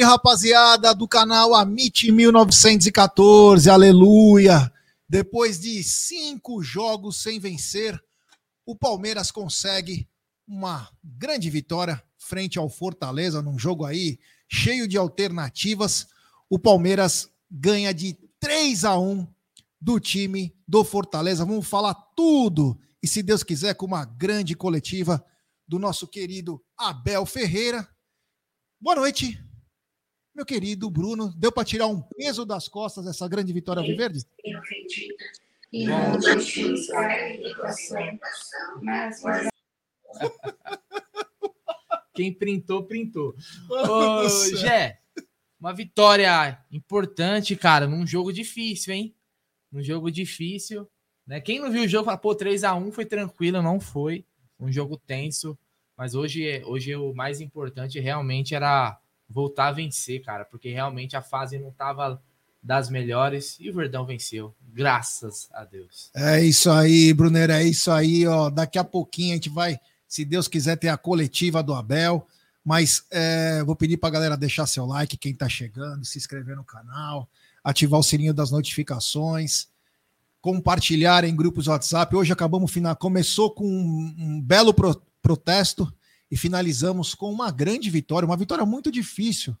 Salve, rapaziada do canal Amit 1914, aleluia! Depois de cinco jogos sem vencer, o Palmeiras consegue uma grande vitória frente ao Fortaleza, num jogo aí cheio de alternativas. O Palmeiras ganha de 3 a 1 do time do Fortaleza. Vamos falar tudo e, se Deus quiser, com uma grande coletiva do nosso querido Abel Ferreira Boa noite, meu querido Bruno. Deu para tirar um peso das costas dessa grande vitória Viverde? Quem printou, printou. Ô, Gé, uma vitória importante, cara, num jogo difícil, hein? Num jogo difícil. Né? Quem não viu o jogo fala, pô, 3x1 foi tranquilo, não foi. Um jogo tenso. Mas hoje, hoje o mais importante realmente era voltar a vencer, cara, porque realmente a fase não estava das melhores e o Verdão venceu, graças a Deus. É isso aí, Brunner, é isso aí, ó. Daqui a pouquinho a gente vai, se Deus quiser, ter a coletiva do Abel. Mas é, vou pedir para galera deixar seu like, quem está chegando, se inscrever no canal, ativar o sininho das notificações, compartilhar em grupos WhatsApp. Hoje acabamos final, começou com um, um belo pro, protesto e finalizamos com uma grande vitória, uma vitória muito difícil.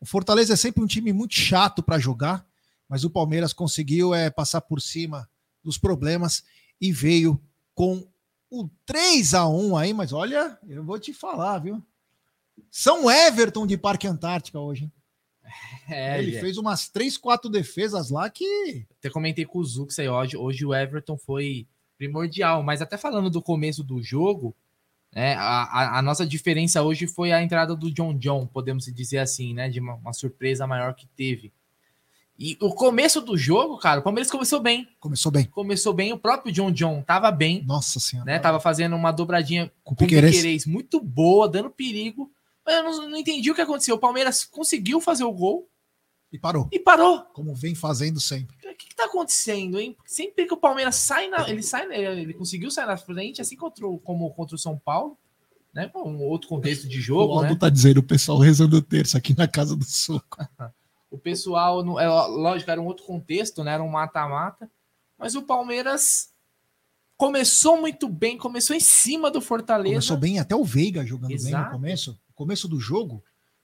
O Fortaleza é sempre um time muito chato para jogar, mas o Palmeiras conseguiu é, passar por cima dos problemas e veio com o 3 a 1 aí, mas olha, eu vou te falar, viu? São Everton de Parque Antártica hoje. Hein? É, Ele é. fez umas três, quatro defesas lá que. Até comentei com o Zux aí hoje. Hoje o Everton foi primordial, mas até falando do começo do jogo, é, a, a, nossa diferença hoje foi a entrada do John John, podemos dizer assim, né? De uma, uma, surpresa maior que teve. E o começo do jogo, cara, o Palmeiras começou bem. Começou bem. Começou bem. O próprio John John tava bem. Nossa senhora. Né? Tava fazendo uma dobradinha com o Piquerez muito boa, dando perigo. Mas eu não, não entendi o que aconteceu. O Palmeiras conseguiu fazer o gol. E parou. E parou. Como vem fazendo sempre. O que, que tá acontecendo, hein? Sempre que o Palmeiras sai na. Ele sai, ele conseguiu sair na frente, assim contra o, como contra o São Paulo. Né? Um outro contexto de jogo. O Aldo né? tá dizendo o pessoal rezando terça aqui na casa do soco. o pessoal, é, lógico, era um outro contexto, né? Era um mata-mata. Mas o Palmeiras começou muito bem, começou em cima do Fortaleza. Começou bem, até o Veiga jogando Exato. bem no começo. No começo do jogo,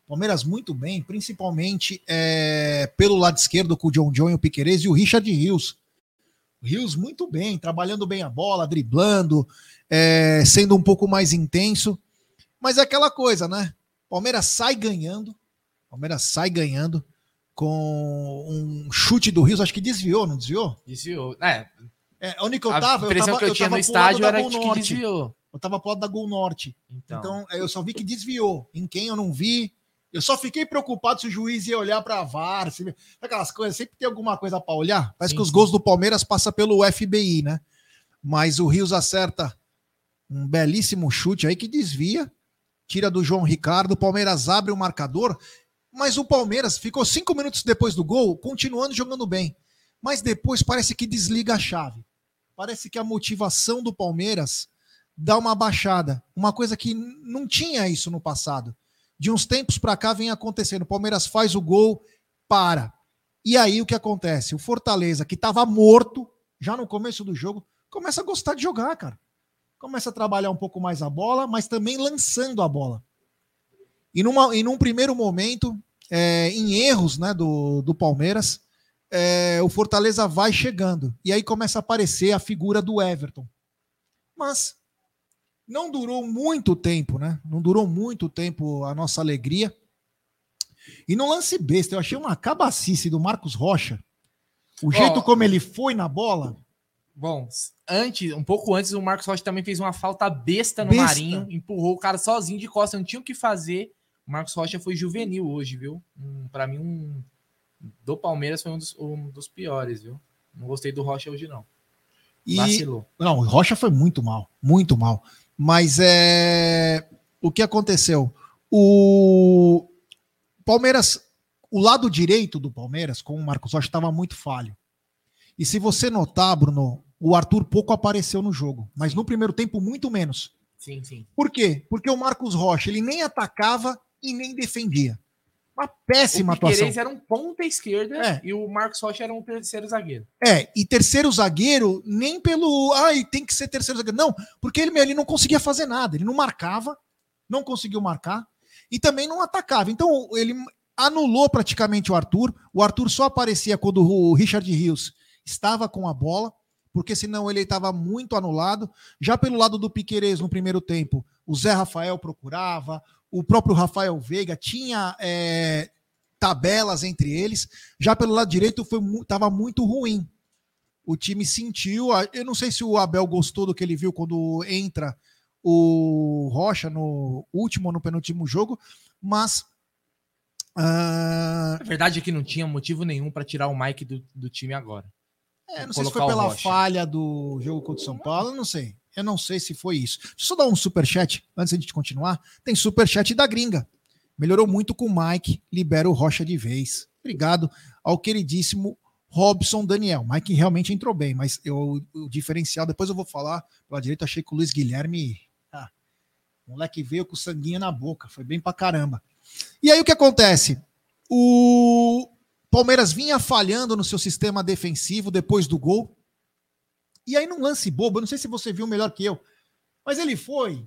Palmeiras muito bem, principalmente é, pelo lado esquerdo com o John John e o Piquerez e o Richard Rios. Rios muito bem, trabalhando bem a bola, driblando, é, sendo um pouco mais intenso. Mas é aquela coisa, né? Palmeiras sai ganhando, Palmeiras sai ganhando com um chute do Rios, acho que desviou, não desviou? Desviou. É. é onde que eu tava? A impressão eu tava, que eu, eu tinha no estádio era que, que desviou. Eu tava pro lado da Gol Norte. Então. então, eu só vi que desviou. Em quem eu não vi, eu só fiquei preocupado se o juiz ia olhar para a VAR, se... aquelas coisas, sempre tem alguma coisa para olhar. Parece sim, que os gols do Palmeiras passam pelo FBI, né? Mas o Rios acerta um belíssimo chute aí que desvia, tira do João Ricardo, o Palmeiras abre o marcador, mas o Palmeiras ficou cinco minutos depois do gol, continuando jogando bem. Mas depois parece que desliga a chave. Parece que a motivação do Palmeiras dá uma baixada. Uma coisa que não tinha isso no passado de uns tempos para cá vem acontecendo. O Palmeiras faz o gol, para. E aí o que acontece? O Fortaleza, que estava morto já no começo do jogo, começa a gostar de jogar, cara. Começa a trabalhar um pouco mais a bola, mas também lançando a bola. E, numa, e num primeiro momento, é, em erros né, do, do Palmeiras, é, o Fortaleza vai chegando. E aí começa a aparecer a figura do Everton. Mas não durou muito tempo, né? Não durou muito tempo a nossa alegria. E no lance besta, eu achei uma cabacice do Marcos Rocha. O jeito oh, como ele foi na bola. Bom, antes, um pouco antes, o Marcos Rocha também fez uma falta besta no besta. Marinho, empurrou o cara sozinho de costa, não tinha o que fazer. O Marcos Rocha foi juvenil hoje, viu? Um, para mim, um do Palmeiras foi um dos, um dos piores, viu? Não gostei do Rocha hoje, não. E, Vacilou. Não, o Rocha foi muito mal, muito mal. Mas é o que aconteceu? O Palmeiras, o lado direito do Palmeiras com o Marcos Rocha estava muito falho. E se você notar, Bruno, o Arthur pouco apareceu no jogo, mas no primeiro tempo muito menos. Sim, sim. Por quê? Porque o Marcos Rocha ele nem atacava e nem defendia. Uma péssima o atuação. O era um ponta esquerda é. e o Marcos Rocha era um terceiro zagueiro. É, e terceiro zagueiro nem pelo, ai, tem que ser terceiro zagueiro. Não, porque ele, ele não conseguia fazer nada, ele não marcava, não conseguiu marcar e também não atacava. Então ele anulou praticamente o Arthur. O Arthur só aparecia quando o Richard Rios estava com a bola, porque senão ele estava muito anulado. Já pelo lado do Piquerez no primeiro tempo, o Zé Rafael procurava, o próprio Rafael Veiga tinha é, tabelas entre eles. Já pelo lado direito foi estava muito ruim. O time sentiu. Eu não sei se o Abel gostou do que ele viu quando entra o Rocha no último ou no penúltimo jogo, mas. Uh... A verdade é que não tinha motivo nenhum para tirar o Mike do, do time agora. É, não sei se foi pela falha do jogo contra o São Paulo, não sei. Eu não sei se foi isso. Deixa eu só dar um superchat antes de continuar. Tem superchat da gringa. Melhorou muito com o Mike, libera o Rocha de vez. Obrigado ao queridíssimo Robson Daniel. Mike realmente entrou bem, mas eu, o diferencial, depois eu vou falar pela direita, achei que o Luiz Guilherme. Ah, o moleque veio com sanguinho na boca, foi bem pra caramba. E aí o que acontece? O Palmeiras vinha falhando no seu sistema defensivo depois do gol. E aí, num lance bobo, eu não sei se você viu melhor que eu, mas ele foi,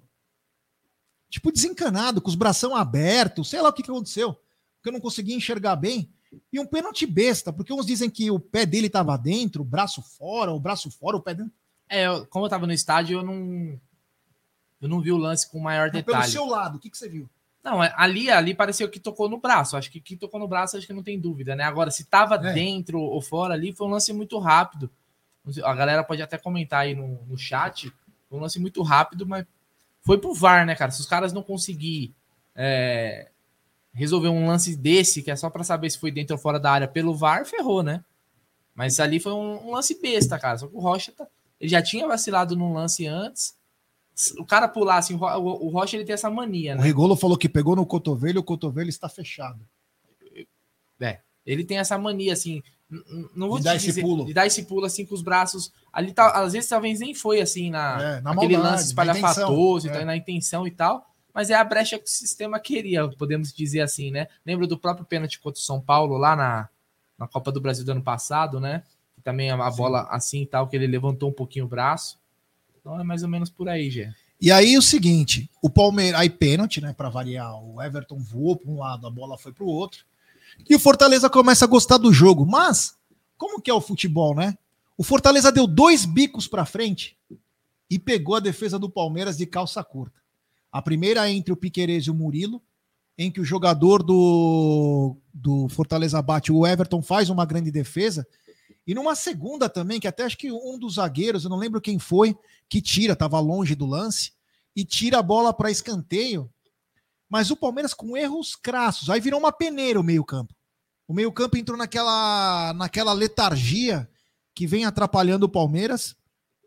tipo, desencanado, com os bração abertos, sei lá o que, que aconteceu, porque eu não conseguia enxergar bem. E um pênalti besta, porque uns dizem que o pé dele estava dentro, o braço fora, o braço fora, o pé dentro. É, eu, como eu estava no estádio, eu não. Eu não vi o lance com maior detalhe. Pelo seu lado, o que, que você viu? Não, é, ali, ali pareceu que tocou no braço. Acho que que tocou no braço, acho que não tem dúvida, né? Agora, se tava é. dentro ou fora ali, foi um lance muito rápido. A galera pode até comentar aí no, no chat. Foi um lance muito rápido, mas foi pro VAR, né, cara? Se os caras não conseguir é, resolver um lance desse, que é só para saber se foi dentro ou fora da área pelo VAR, ferrou, né? Mas ali foi um, um lance besta, cara. Só que o Rocha tá, ele já tinha vacilado num lance antes. O cara pular assim, o, o Rocha ele tem essa mania, né? O Regolo falou que pegou no cotovelo o cotovelo está fechado. É, ele tem essa mania assim, não vou de dar dizer, esse pulo. De dar esse pulo assim com os braços. Ali tá, às vezes talvez nem foi assim na, é, na aquele maldade, lance espalhafatoso, é. Então, na intenção e tal. Mas é a brecha que o sistema queria, podemos dizer assim, né? Lembro do próprio pênalti contra o São Paulo lá na, na Copa do Brasil do ano passado, né? Que também a, a bola assim e tal, que ele levantou um pouquinho o braço. Então é mais ou menos por aí, Gê. E aí o seguinte, o Palmeiras, aí pênalti, né, para variar, o Everton voou para um lado, a bola foi para o outro. E o Fortaleza começa a gostar do jogo. Mas, como que é o futebol, né? O Fortaleza deu dois bicos para frente e pegou a defesa do Palmeiras de calça curta. A primeira é entre o Piquerez e o Murilo, em que o jogador do, do Fortaleza bate, o Everton faz uma grande defesa. E numa segunda também, que até acho que um dos zagueiros, eu não lembro quem foi, que tira, estava longe do lance, e tira a bola para escanteio mas o Palmeiras com erros crassos. Aí virou uma peneira o meio-campo. O meio-campo entrou naquela, naquela letargia que vem atrapalhando o Palmeiras.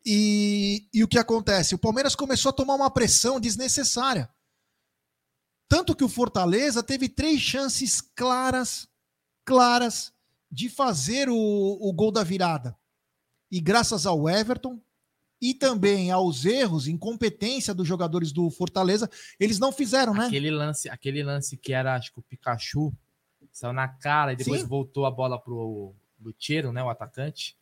E, e o que acontece? O Palmeiras começou a tomar uma pressão desnecessária. Tanto que o Fortaleza teve três chances claras, claras, de fazer o, o gol da virada. E graças ao Everton, e também aos erros, incompetência dos jogadores do Fortaleza, eles não fizeram, né? Aquele lance, aquele lance que era, acho que o Pikachu saiu na cara e depois Sim. voltou a bola pro Lutiero, né, o atacante.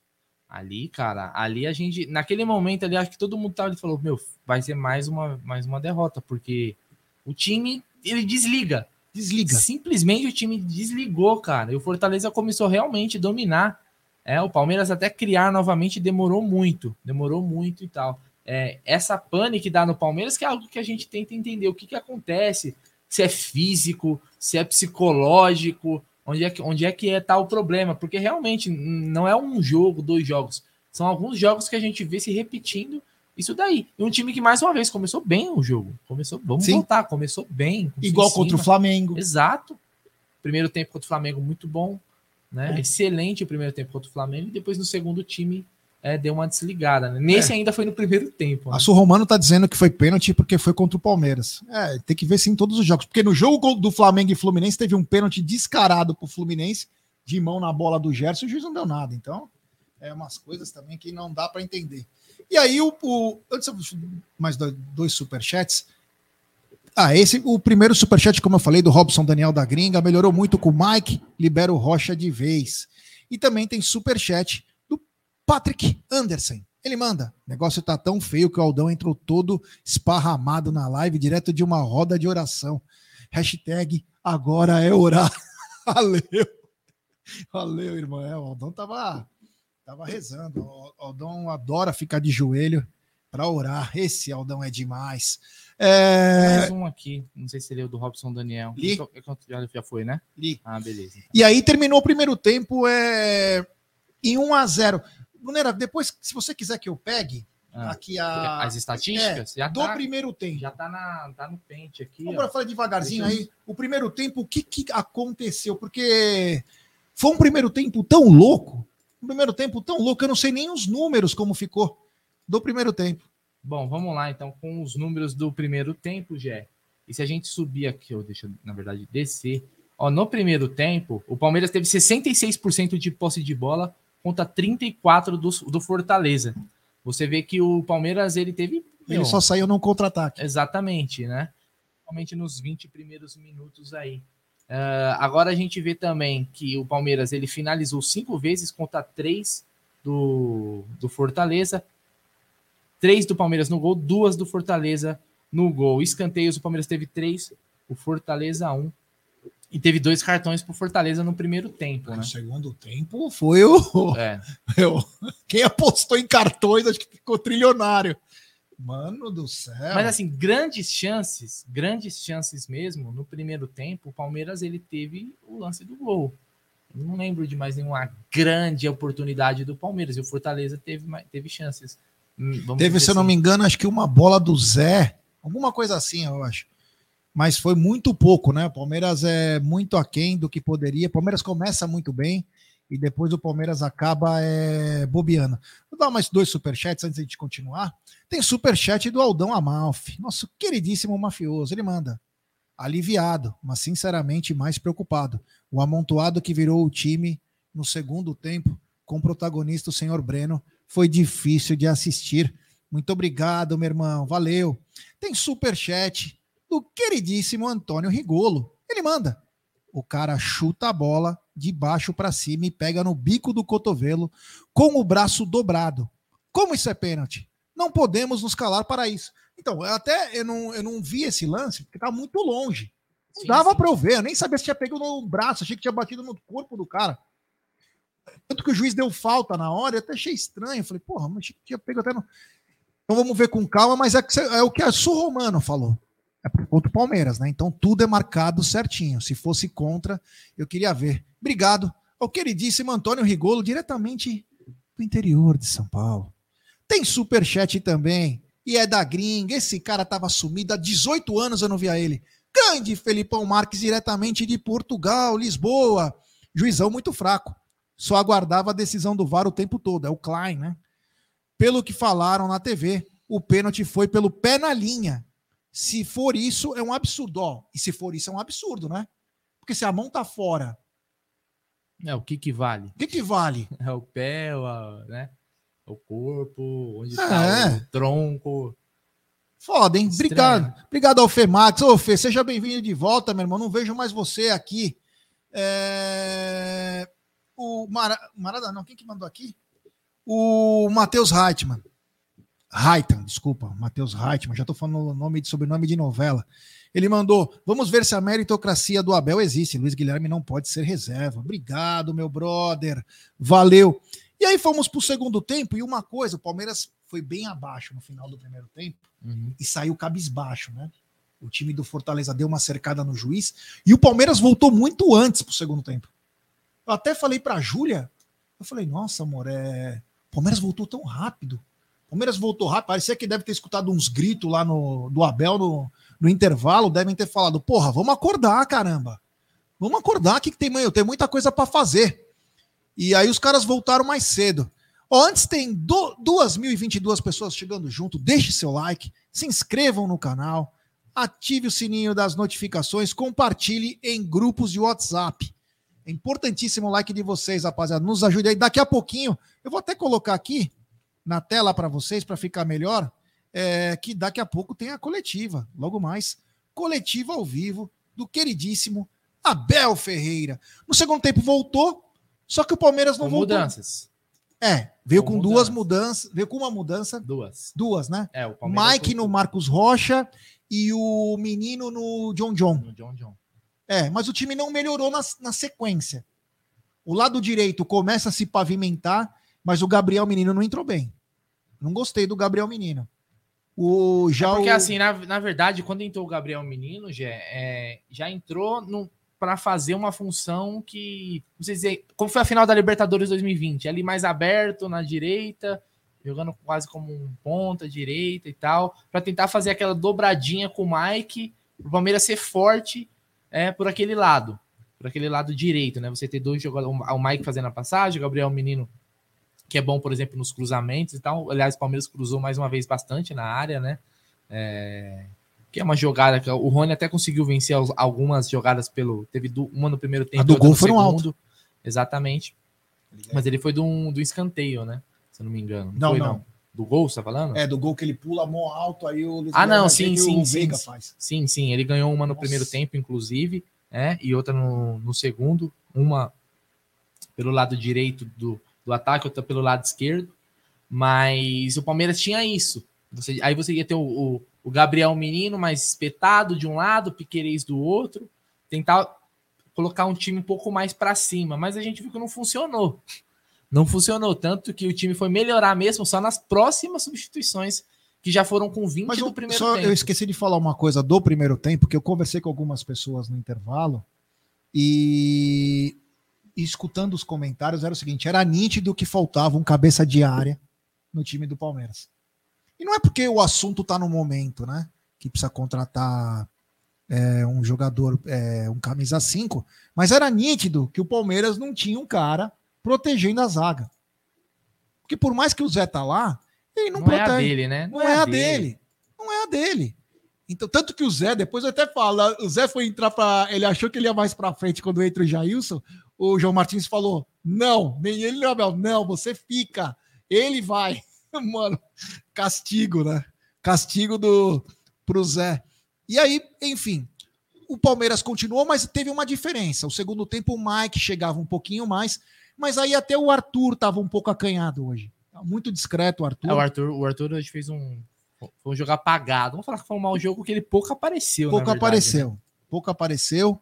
Ali, cara, ali a gente, naquele momento ali, acho que todo mundo tava falou, meu, vai ser mais uma, mais uma derrota, porque o time, ele desliga. Desliga. Simplesmente o time desligou, cara. E o Fortaleza começou realmente a dominar é, o Palmeiras até criar novamente demorou muito, demorou muito e tal. É, essa pane que dá no Palmeiras que é algo que a gente tenta entender o que, que acontece, se é físico, se é psicológico, onde é que onde é que é tal tá o problema, porque realmente não é um jogo, dois jogos, são alguns jogos que a gente vê se repetindo isso daí. E um time que mais uma vez começou bem o jogo, começou, vamos Sim. voltar, começou bem, igual contra o Flamengo. Exato. Primeiro tempo contra o Flamengo muito bom, né? É. Excelente o primeiro tempo contra o Flamengo e depois no segundo time é, deu uma desligada. Né? Nesse é. ainda foi no primeiro tempo. Né? A Sul Romano tá dizendo que foi pênalti porque foi contra o Palmeiras. É, tem que ver sim todos os jogos. Porque no jogo do Flamengo e Fluminense teve um pênalti descarado pro Fluminense, de mão na bola do Gerson, e o juiz não deu nada. Então, é umas coisas também que não dá para entender. E aí, o, o antes mais dois superchats. Ah, esse, o primeiro superchat, como eu falei, do Robson Daniel da Gringa, melhorou muito com o Mike, libera o Rocha de vez. E também tem superchat do Patrick Anderson. Ele manda: negócio tá tão feio que o Aldão entrou todo esparramado na live, direto de uma roda de oração. Hashtag agora é orar. Valeu. Valeu, irmão. É, o Aldão tava, tava rezando. O Aldão adora ficar de joelho para orar. Esse Aldão é demais. É... Mais um aqui, não sei se ele é o do Robson Daniel. Li. Já, já foi, né? Li. Ah, beleza. E aí terminou o primeiro tempo é... em 1 a 0 Brunera, depois, se você quiser que eu pegue, ah, aqui a... as estatísticas, é, do tá, primeiro tempo. Já tá, na, tá no pente aqui. Vamos falar devagarzinho Deixa aí. Eu... O primeiro tempo, o que, que aconteceu? Porque foi um primeiro tempo tão louco, um primeiro tempo tão louco, eu não sei nem os números como ficou do primeiro tempo. Bom, vamos lá então com os números do primeiro tempo, Jé. E se a gente subir aqui, ou deixa, na verdade, descer. Ó, no primeiro tempo, o Palmeiras teve 66% de posse de bola contra 34% do, do Fortaleza. Você vê que o Palmeiras ele teve. Ele só saiu no contra-ataque. Exatamente, né? Principalmente nos 20 primeiros minutos aí. Uh, agora a gente vê também que o Palmeiras ele finalizou cinco vezes contra três do, do Fortaleza três do Palmeiras no gol, duas do Fortaleza no gol. Escanteios, o Palmeiras teve três, o Fortaleza um. E teve dois cartões pro Fortaleza no primeiro tempo, né? No segundo tempo foi o. É. Eu... Quem apostou em cartões, acho que ficou trilionário. Mano do céu. Mas assim, grandes chances, grandes chances mesmo, no primeiro tempo, o Palmeiras ele teve o lance do gol. não lembro de mais nenhuma grande oportunidade do Palmeiras. E o Fortaleza teve, teve chances. Hum, Teve, se eu não me engano, acho que uma bola do Zé, alguma coisa assim, eu acho. Mas foi muito pouco, né? O Palmeiras é muito aquém do que poderia. O Palmeiras começa muito bem e depois o Palmeiras acaba é, bobeando. Vou dar mais dois superchats antes de continuar. Tem superchat do Aldão Amalfi, nosso queridíssimo mafioso. Ele manda aliviado, mas sinceramente mais preocupado. O amontoado que virou o time no segundo tempo, com o protagonista o senhor Breno, foi difícil de assistir. Muito obrigado, meu irmão. Valeu. Tem super chat do queridíssimo Antônio Rigolo. Ele manda. O cara chuta a bola de baixo para cima e pega no bico do cotovelo com o braço dobrado. Como isso é pênalti? Não podemos nos calar para isso. Então, eu até eu não, eu não vi esse lance, porque tá muito longe. Não sim, dava para eu ver, eu nem sabia se tinha pego no braço, achei que tinha batido no corpo do cara. Tanto que o juiz deu falta na hora, eu até achei estranho. Falei, porra, mas tinha pego até no. Então vamos ver com calma, mas é, é o que a Sul Romano falou. É contra o Palmeiras, né? Então tudo é marcado certinho. Se fosse contra, eu queria ver. Obrigado ao queridíssimo Antônio Rigolo, diretamente do interior de São Paulo. Tem super chat também. E é da gringa. Esse cara tava sumido há 18 anos, eu não via ele. Grande Felipão Marques, diretamente de Portugal, Lisboa. Juizão muito fraco só aguardava a decisão do VAR o tempo todo, é o Klein, né? Pelo que falaram na TV, o pênalti foi pelo pé na linha. Se for isso, é um absurdo. Ó, e se for isso, é um absurdo, né? Porque se a mão tá fora. É, o que que vale? O que que vale? É o pé, o, né? O corpo, onde é. tá o tronco. Foda, hein? Estranho. Obrigado. Obrigado ao Femax. Ô, Fê, seja bem-vindo de volta, meu irmão. Não vejo mais você aqui. É o Mara, Marada, não, quem que mandou aqui? O Matheus Reitman. Reitman, desculpa, Matheus Reitman, já estou falando o nome de sobrenome de novela. Ele mandou: vamos ver se a meritocracia do Abel existe. Luiz Guilherme não pode ser reserva. Obrigado, meu brother. Valeu. E aí fomos para o segundo tempo, e uma coisa, o Palmeiras foi bem abaixo no final do primeiro tempo uhum. e saiu cabisbaixo, né? O time do Fortaleza deu uma cercada no juiz e o Palmeiras voltou muito antes para o segundo tempo. Eu até falei para a Júlia, eu falei, nossa, amor, é... Palmeiras voltou tão rápido. Palmeiras voltou rápido, parecia que deve ter escutado uns gritos lá no, do Abel no, no intervalo, devem ter falado, porra, vamos acordar, caramba. Vamos acordar, que, que tem, eu tenho muita coisa para fazer. E aí os caras voltaram mais cedo. Ó, antes tem do, 2.022 pessoas chegando junto. Deixe seu like, se inscrevam no canal, ative o sininho das notificações, compartilhe em grupos de WhatsApp. É importantíssimo o like de vocês, rapaziada. Nos ajude aí. Daqui a pouquinho, eu vou até colocar aqui na tela para vocês, para ficar melhor, é, que daqui a pouco tem a coletiva. Logo mais, coletiva ao vivo do queridíssimo Abel Ferreira. No segundo tempo voltou, só que o Palmeiras não Com voltou. mudanças. É, veio com, Com duas mudanças. mudanças, veio com uma mudança, Duas. duas, né? É, o Palmeiras Mike no Marcos Rocha e o menino no John John. no John John. É, mas o time não melhorou na, na sequência. O lado direito começa a se pavimentar, mas o Gabriel Menino não entrou bem. Não gostei do Gabriel Menino. O já É porque o... assim, na, na verdade, quando entrou o Gabriel Menino, já, é, já entrou para fazer uma função que, não sei dizer, como foi a final da Libertadores 2020, ali mais aberto na direita, jogando quase como um ponta direita e tal, para tentar fazer aquela dobradinha com o Mike, o Palmeiras ser forte é, por aquele lado, por aquele lado direito, né? Você ter dois jogadores, o Mike fazendo a passagem, o Gabriel Menino que é bom, por exemplo, nos cruzamentos e tal. Aliás, o Palmeiras cruzou mais uma vez bastante na área, né? É, que é uma jogada que o Rony até conseguiu vencer al- algumas jogadas pelo. Teve uma no primeiro tempo, do outra gol no foi no segundo. Exatamente. Mas ele foi do, um, do escanteio, né? Se eu não me engano. Não, foi, não. Do gol, você tá falando? É, do gol que ele pula mó alto, aí o Luiz Ah, não, sim, sim, sim, Veiga sim. faz. Sim, sim. Ele ganhou uma no Nossa. primeiro tempo, inclusive, né? E outra no, no segundo. Uma pelo lado direito do, do ataque, outra pelo lado esquerdo. Mas o Palmeiras tinha isso. Você- aí você ia ter o, o, o Gabriel Menino mais espetado de um lado, Piquerez do outro. Tentar colocar um time um pouco mais para cima. Mas a gente viu que não funcionou. Não funcionou. Tanto que o time foi melhorar mesmo só nas próximas substituições, que já foram com 20 Mas do eu, primeiro só, tempo. eu esqueci de falar uma coisa do primeiro tempo, que eu conversei com algumas pessoas no intervalo e, e escutando os comentários era o seguinte: era nítido que faltava um cabeça de área no time do Palmeiras. E não é porque o assunto tá no momento, né? Que precisa contratar é, um jogador, é, um camisa 5, mas era nítido que o Palmeiras não tinha um cara protegendo a zaga. Porque por mais que o Zé tá lá, ele não, não é a protege. dele, né? Não, é, a dele. Não é a dele. Então, tanto que o Zé, depois eu até falo, o Zé foi entrar para. Ele achou que ele ia mais para frente quando entra o Jailson. O João Martins falou: não, nem ele, nem o Abel. Não, você fica. Ele vai. Mano, castigo, né? Castigo do pro Zé. E aí, enfim, o Palmeiras continuou, mas teve uma diferença. O segundo tempo, o Mike chegava um pouquinho mais, mas aí até o Arthur estava um pouco acanhado hoje. Tá Muito discreto o Arthur. É, o Arthur, o Arthur hoje fez um. Foi um jogo apagado. Vamos falar que foi um mau jogo porque ele pouco apareceu. pouco verdade, apareceu. né? Pouco apareceu.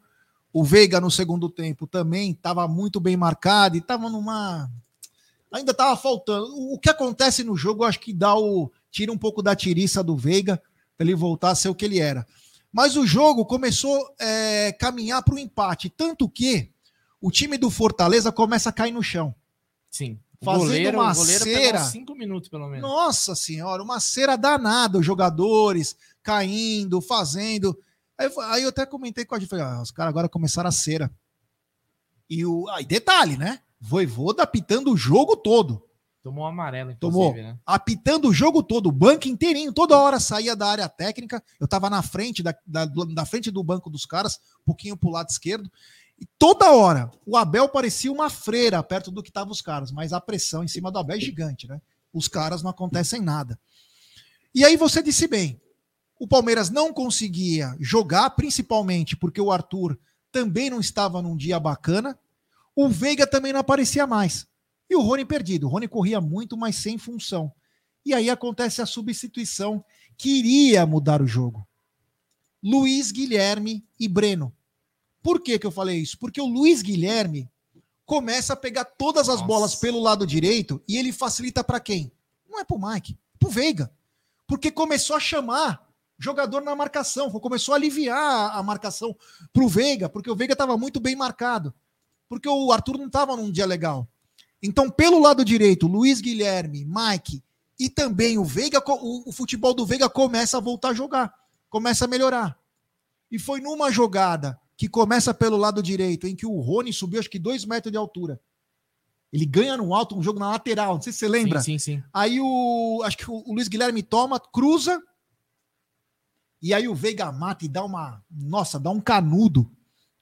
O Veiga no segundo tempo também estava muito bem marcado e estava numa. Ainda estava faltando. O que acontece no jogo, eu acho que dá o. Tira um pouco da tiriça do Veiga para ele voltar a ser o que ele era. Mas o jogo começou a caminhar para o empate. Tanto que o time do Fortaleza começa a cair no chão. Sim. O Fazendo goleiro, uma goleiro cera. cinco minutos, pelo menos. Nossa senhora, uma cera danada, os jogadores caindo, fazendo. Aí, aí eu até comentei com a gente, falei, ah, os caras agora começaram a cera. E o. Aí, detalhe, né? Voivoda apitando o jogo todo. Tomou amarelo, Tomou. né? Apitando o jogo todo, o banco inteirinho, toda hora saía da área técnica. Eu tava na frente da, da, do- da frente do banco dos caras, um pouquinho pro lado esquerdo. E toda hora, o Abel parecia uma freira perto do que estavam os caras, mas a pressão em cima do Abel é gigante, né? Os caras não acontecem nada. E aí você disse bem, o Palmeiras não conseguia jogar, principalmente porque o Arthur também não estava num dia bacana. O Veiga também não aparecia mais. E o Rony perdido. O Rony corria muito, mas sem função. E aí acontece a substituição que iria mudar o jogo. Luiz Guilherme e Breno. Por que, que eu falei isso? Porque o Luiz Guilherme começa a pegar todas as Nossa. bolas pelo lado direito e ele facilita para quem? Não é pro Mike, é pro Veiga. Porque começou a chamar jogador na marcação, começou a aliviar a marcação pro Veiga, porque o Veiga estava muito bem marcado. Porque o Arthur não estava num dia legal. Então, pelo lado direito, Luiz Guilherme, Mike e também o Veiga, o, o futebol do Veiga começa a voltar a jogar, começa a melhorar. E foi numa jogada que começa pelo lado direito, em que o Rony subiu acho que dois metros de altura. Ele ganha no alto um jogo na lateral, não sei se você lembra. Sim, sim, sim. Aí o. Acho que o, o Luiz Guilherme toma, cruza. E aí o Veiga mata e dá uma. Nossa, dá um canudo.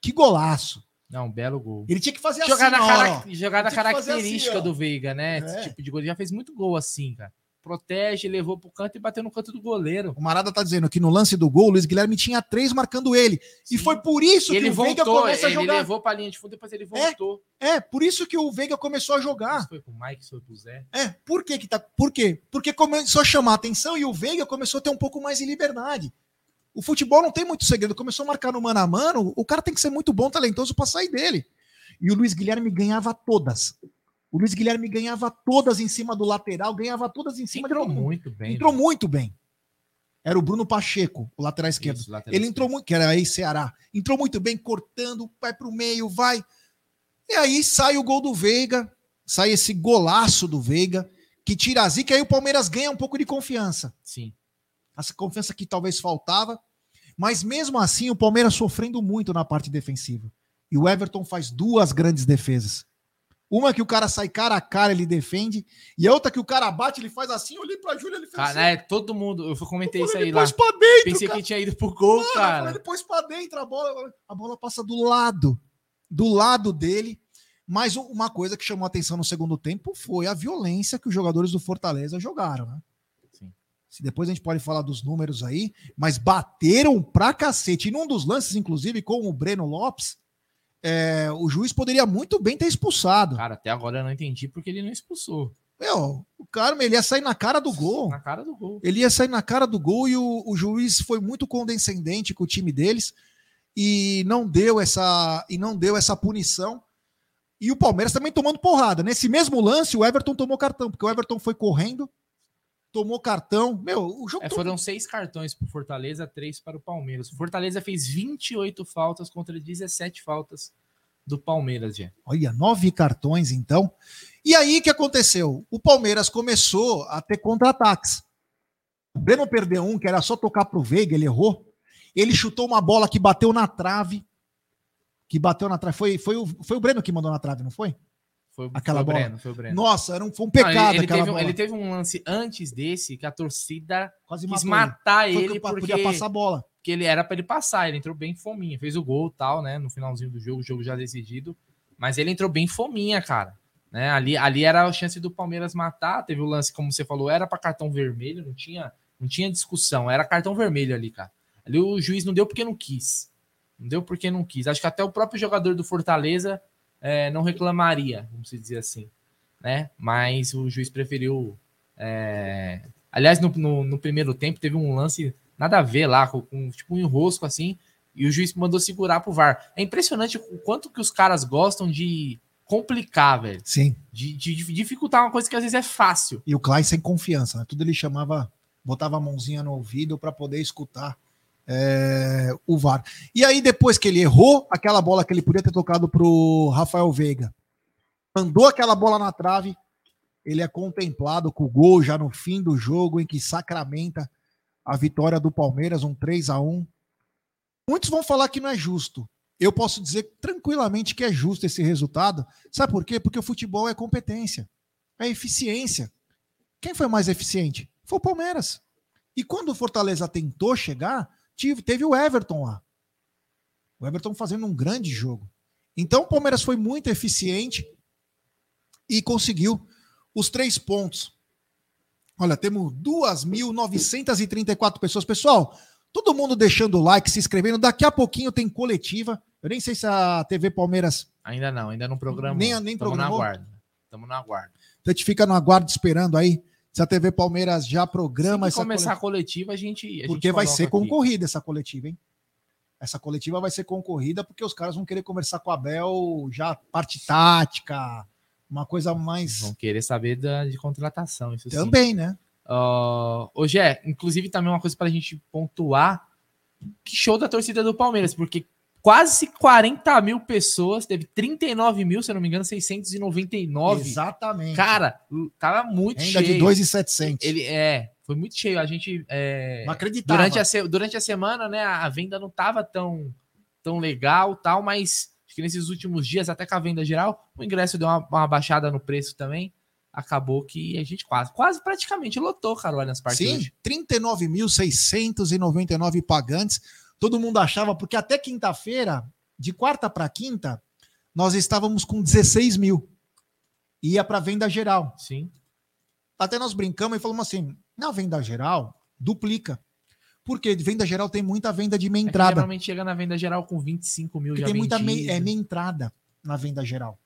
Que golaço. Não, um belo gol. Ele tinha que fazer Jogada, assim, ó, cara... ó. Jogada que fazer característica assim, ó. do Veiga, né? É. Esse tipo de gol. Ele já fez muito gol assim, cara. Protege, levou pro canto e bateu no canto do goleiro. O Marada tá dizendo que no lance do gol, o Luiz Guilherme tinha três marcando ele. E Sim. foi por isso ele que o Veiga voltou, começa a ele jogar. levou pra linha de fundo, depois ele voltou. É, por isso que o Veiga começou a jogar. Isso foi pro Mike, foi pro Zé. É, por que que tá? Por quê? Porque começou a chamar a atenção e o Veiga começou a ter um pouco mais de liberdade. O futebol não tem muito segredo. Começou a marcar no mano a mano, o cara tem que ser muito bom, talentoso pra sair dele. E o Luiz Guilherme ganhava todas. O Luiz Guilherme ganhava todas em cima do lateral, ganhava todas em cima Entrou de todo mundo. muito bem. Entrou muito bem. Era o Bruno Pacheco, o lateral esquerdo. Isso, lateral Ele entrou muito, que era aí Ceará. Entrou muito bem, cortando, vai pro meio, vai. E aí sai o gol do Veiga, sai esse golaço do Veiga, que tira a zica, e aí o Palmeiras ganha um pouco de confiança. Sim. Essa confiança que talvez faltava. Mas mesmo assim, o Palmeiras sofrendo muito na parte defensiva. E o Everton faz duas grandes defesas. Uma que o cara sai cara a cara, ele defende, e a outra que o cara bate, ele faz assim, eu olhei pra Júlia, ele fez Cara, assim. é, todo mundo. Eu comentei Eu isso falei, aí ele lá. pôs pra dentro, Pensei cara. que tinha ido pro gol, Mano, cara. Ele pôs pra dentro a bola. A bola passa do lado. Do lado dele. Mas uma coisa que chamou atenção no segundo tempo foi a violência que os jogadores do Fortaleza jogaram, né? Sim. Se depois a gente pode falar dos números aí, mas bateram pra cacete. E num dos lances, inclusive, com o Breno Lopes, é, o juiz poderia muito bem ter expulsado. Cara, até agora eu não entendi porque ele não expulsou. Meu, o cara ele ia sair na cara do gol. Na cara do gol. Ele ia sair na cara do gol e o, o juiz foi muito condescendente com o time deles e não deu essa e não deu essa punição. E o Palmeiras também tomando porrada. Nesse mesmo lance, o Everton tomou cartão, porque o Everton foi correndo, tomou cartão. Meu, o jogo É, todo- foram seis cartões pro Fortaleza, três para o Palmeiras. O Fortaleza fez 28 faltas contra 17 faltas do Palmeiras, gente. Olha, nove cartões então. E aí o que aconteceu? O Palmeiras começou a ter contra-ataques. O Breno perdeu um, que era só tocar pro Veiga, ele errou. Ele chutou uma bola que bateu na trave. Que bateu na trave. Foi, foi, o, foi o Breno que mandou na trave, não foi? Foi, Aquela foi o bola. Breno, foi o Breno. Nossa, era um, foi um Não, pecado ele, ele aquela teve, um- bola. ele teve um lance antes desse que a torcida Quase quis matar ele. Ele que porque podia passar a bola. que ele era para ele passar. Ele entrou bem fominha, fez o gol e tal, né? No finalzinho do jogo, o jogo já decidido. Mas ele entrou bem fominha, cara. Né? Ali, ali era a chance do Palmeiras matar. Teve o lance, como você falou, era para cartão vermelho, não tinha, não tinha discussão, era cartão vermelho ali, cara. Ali o juiz não deu porque não quis. Não deu porque não quis. Acho que até o próprio jogador do Fortaleza é, não reclamaria, vamos dizer assim. Né? Mas o juiz preferiu. é, Aliás, no, no, no primeiro tempo teve um lance nada a ver lá, com, com, tipo um enrosco assim, e o juiz mandou segurar pro VAR. É impressionante o quanto que os caras gostam de complicar, velho. Sim. De, de- de dificultar uma coisa que às vezes é fácil. E o Klein sem confiança, né? Tudo ele chamava, botava a mãozinha no ouvido para poder escutar é, o VAR. E aí, depois que ele errou aquela bola que ele podia ter tocado pro Rafael Veiga, mandou aquela bola na trave, ele é contemplado com o gol já no fim do jogo, em que sacramenta a vitória do Palmeiras, um 3 a 1 Muitos vão falar que não é justo. Eu posso dizer tranquilamente que é justo esse resultado. Sabe por quê? Porque o futebol é competência, é eficiência. Quem foi mais eficiente? Foi o Palmeiras. E quando o Fortaleza tentou chegar, tive- teve o Everton lá. O Everton fazendo um grande jogo. Então o Palmeiras foi muito eficiente e conseguiu os três pontos. Olha, temos 2.934 pessoas. Pessoal, todo mundo deixando o like, se inscrevendo. Daqui a pouquinho tem coletiva. Eu nem sei se a TV Palmeiras. Ainda não, ainda não programou. Nem- nem Tamo programou? na guarda. Estamos na guarda. Então a gente fica no aguardo esperando aí se a TV Palmeiras já programa Se essa começar coletiva. a coletiva, a gente. a Porque gente vai ser aqui. concorrida essa coletiva, hein? Essa coletiva vai ser concorrida porque os caras vão querer conversar com a Abel já parte tática, uma coisa mais. Vão querer saber da, de contratação, isso sim. Também, né? Uh, hoje é, inclusive, também uma coisa para a gente pontuar. Que show da torcida do Palmeiras, porque quase 40 mil pessoas, teve 39 mil, se não me engano, 699. Exatamente. Cara, tava muito Ainda cheio. de 2,700. Ele é, foi muito cheio. A gente é, Não acreditava. durante a, durante a semana, né, a venda não tava tão tão legal, tal, mas que nesses últimos dias, até com a venda geral, o ingresso deu uma, uma baixada no preço também. Acabou que a gente quase, quase praticamente lotou, cara, o Allianz Parque Sim, 39.699 pagantes. Todo mundo achava, porque até quinta-feira, de quarta para quinta, nós estávamos com 16 mil. Ia para venda geral. Sim. Até nós brincamos e falamos assim: na venda geral, duplica. Porque venda geral tem muita venda de meia É entrada. geralmente chega na venda geral com 25 mil Porque já tem muita meia, é, meia entrada na venda geral.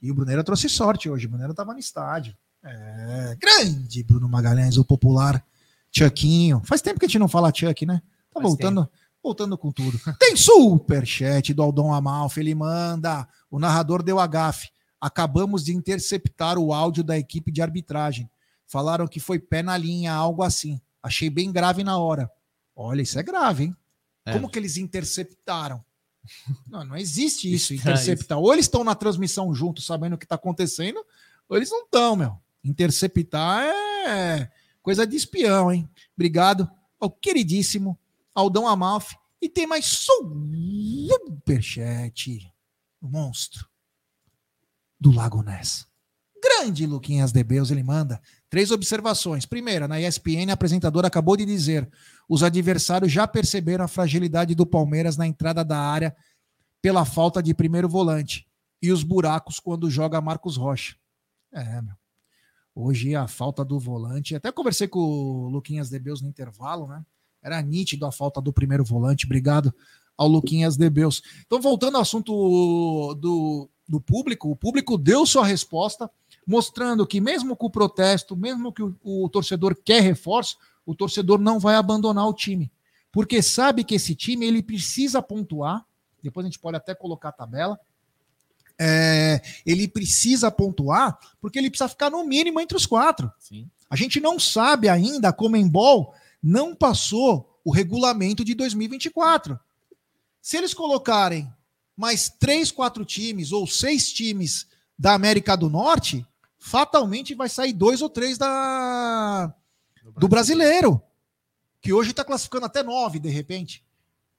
E o Brunera trouxe sorte hoje. O Brunera estava no estádio. É, grande Bruno Magalhães, o popular Chuckinho. Faz tempo que a gente não fala Chuck, né? Voltando, voltando com tudo. Tem superchat do Aldon Amalfi. Ele manda. O narrador deu a gafe. Acabamos de interceptar o áudio da equipe de arbitragem. Falaram que foi pé na linha, algo assim. Achei bem grave na hora. Olha, isso é grave, hein? É. Como que eles interceptaram? Não, não existe isso, Estranho interceptar. Ou eles estão na transmissão juntos, sabendo o que está acontecendo, ou eles não estão, meu. Interceptar é coisa de espião, hein? Obrigado ao queridíssimo Aldão Amalfi. E tem mais superchat. O monstro do Lago Ness. Grande Luquinhas de Beus, ele manda. Três observações. Primeira, na ESPN, a apresentadora acabou de dizer: os adversários já perceberam a fragilidade do Palmeiras na entrada da área pela falta de primeiro volante e os buracos quando joga Marcos Rocha. É, meu. Hoje a falta do volante. Até conversei com o Luquinhas de Beus no intervalo, né? Era nítido a falta do primeiro volante. Obrigado ao Luquinhas de Beus. Então, voltando ao assunto do, do público, o público deu sua resposta, mostrando que, mesmo com o protesto, mesmo que o, o torcedor quer reforço, o torcedor não vai abandonar o time. Porque sabe que esse time ele precisa pontuar. Depois a gente pode até colocar a tabela. É, ele precisa pontuar porque ele precisa ficar no mínimo entre os quatro. Sim. A gente não sabe ainda, a Comembol não passou o regulamento de 2024. Se eles colocarem mais três, quatro times ou seis times da América do Norte, fatalmente vai sair dois ou três da, do brasileiro, que hoje está classificando até nove, de repente.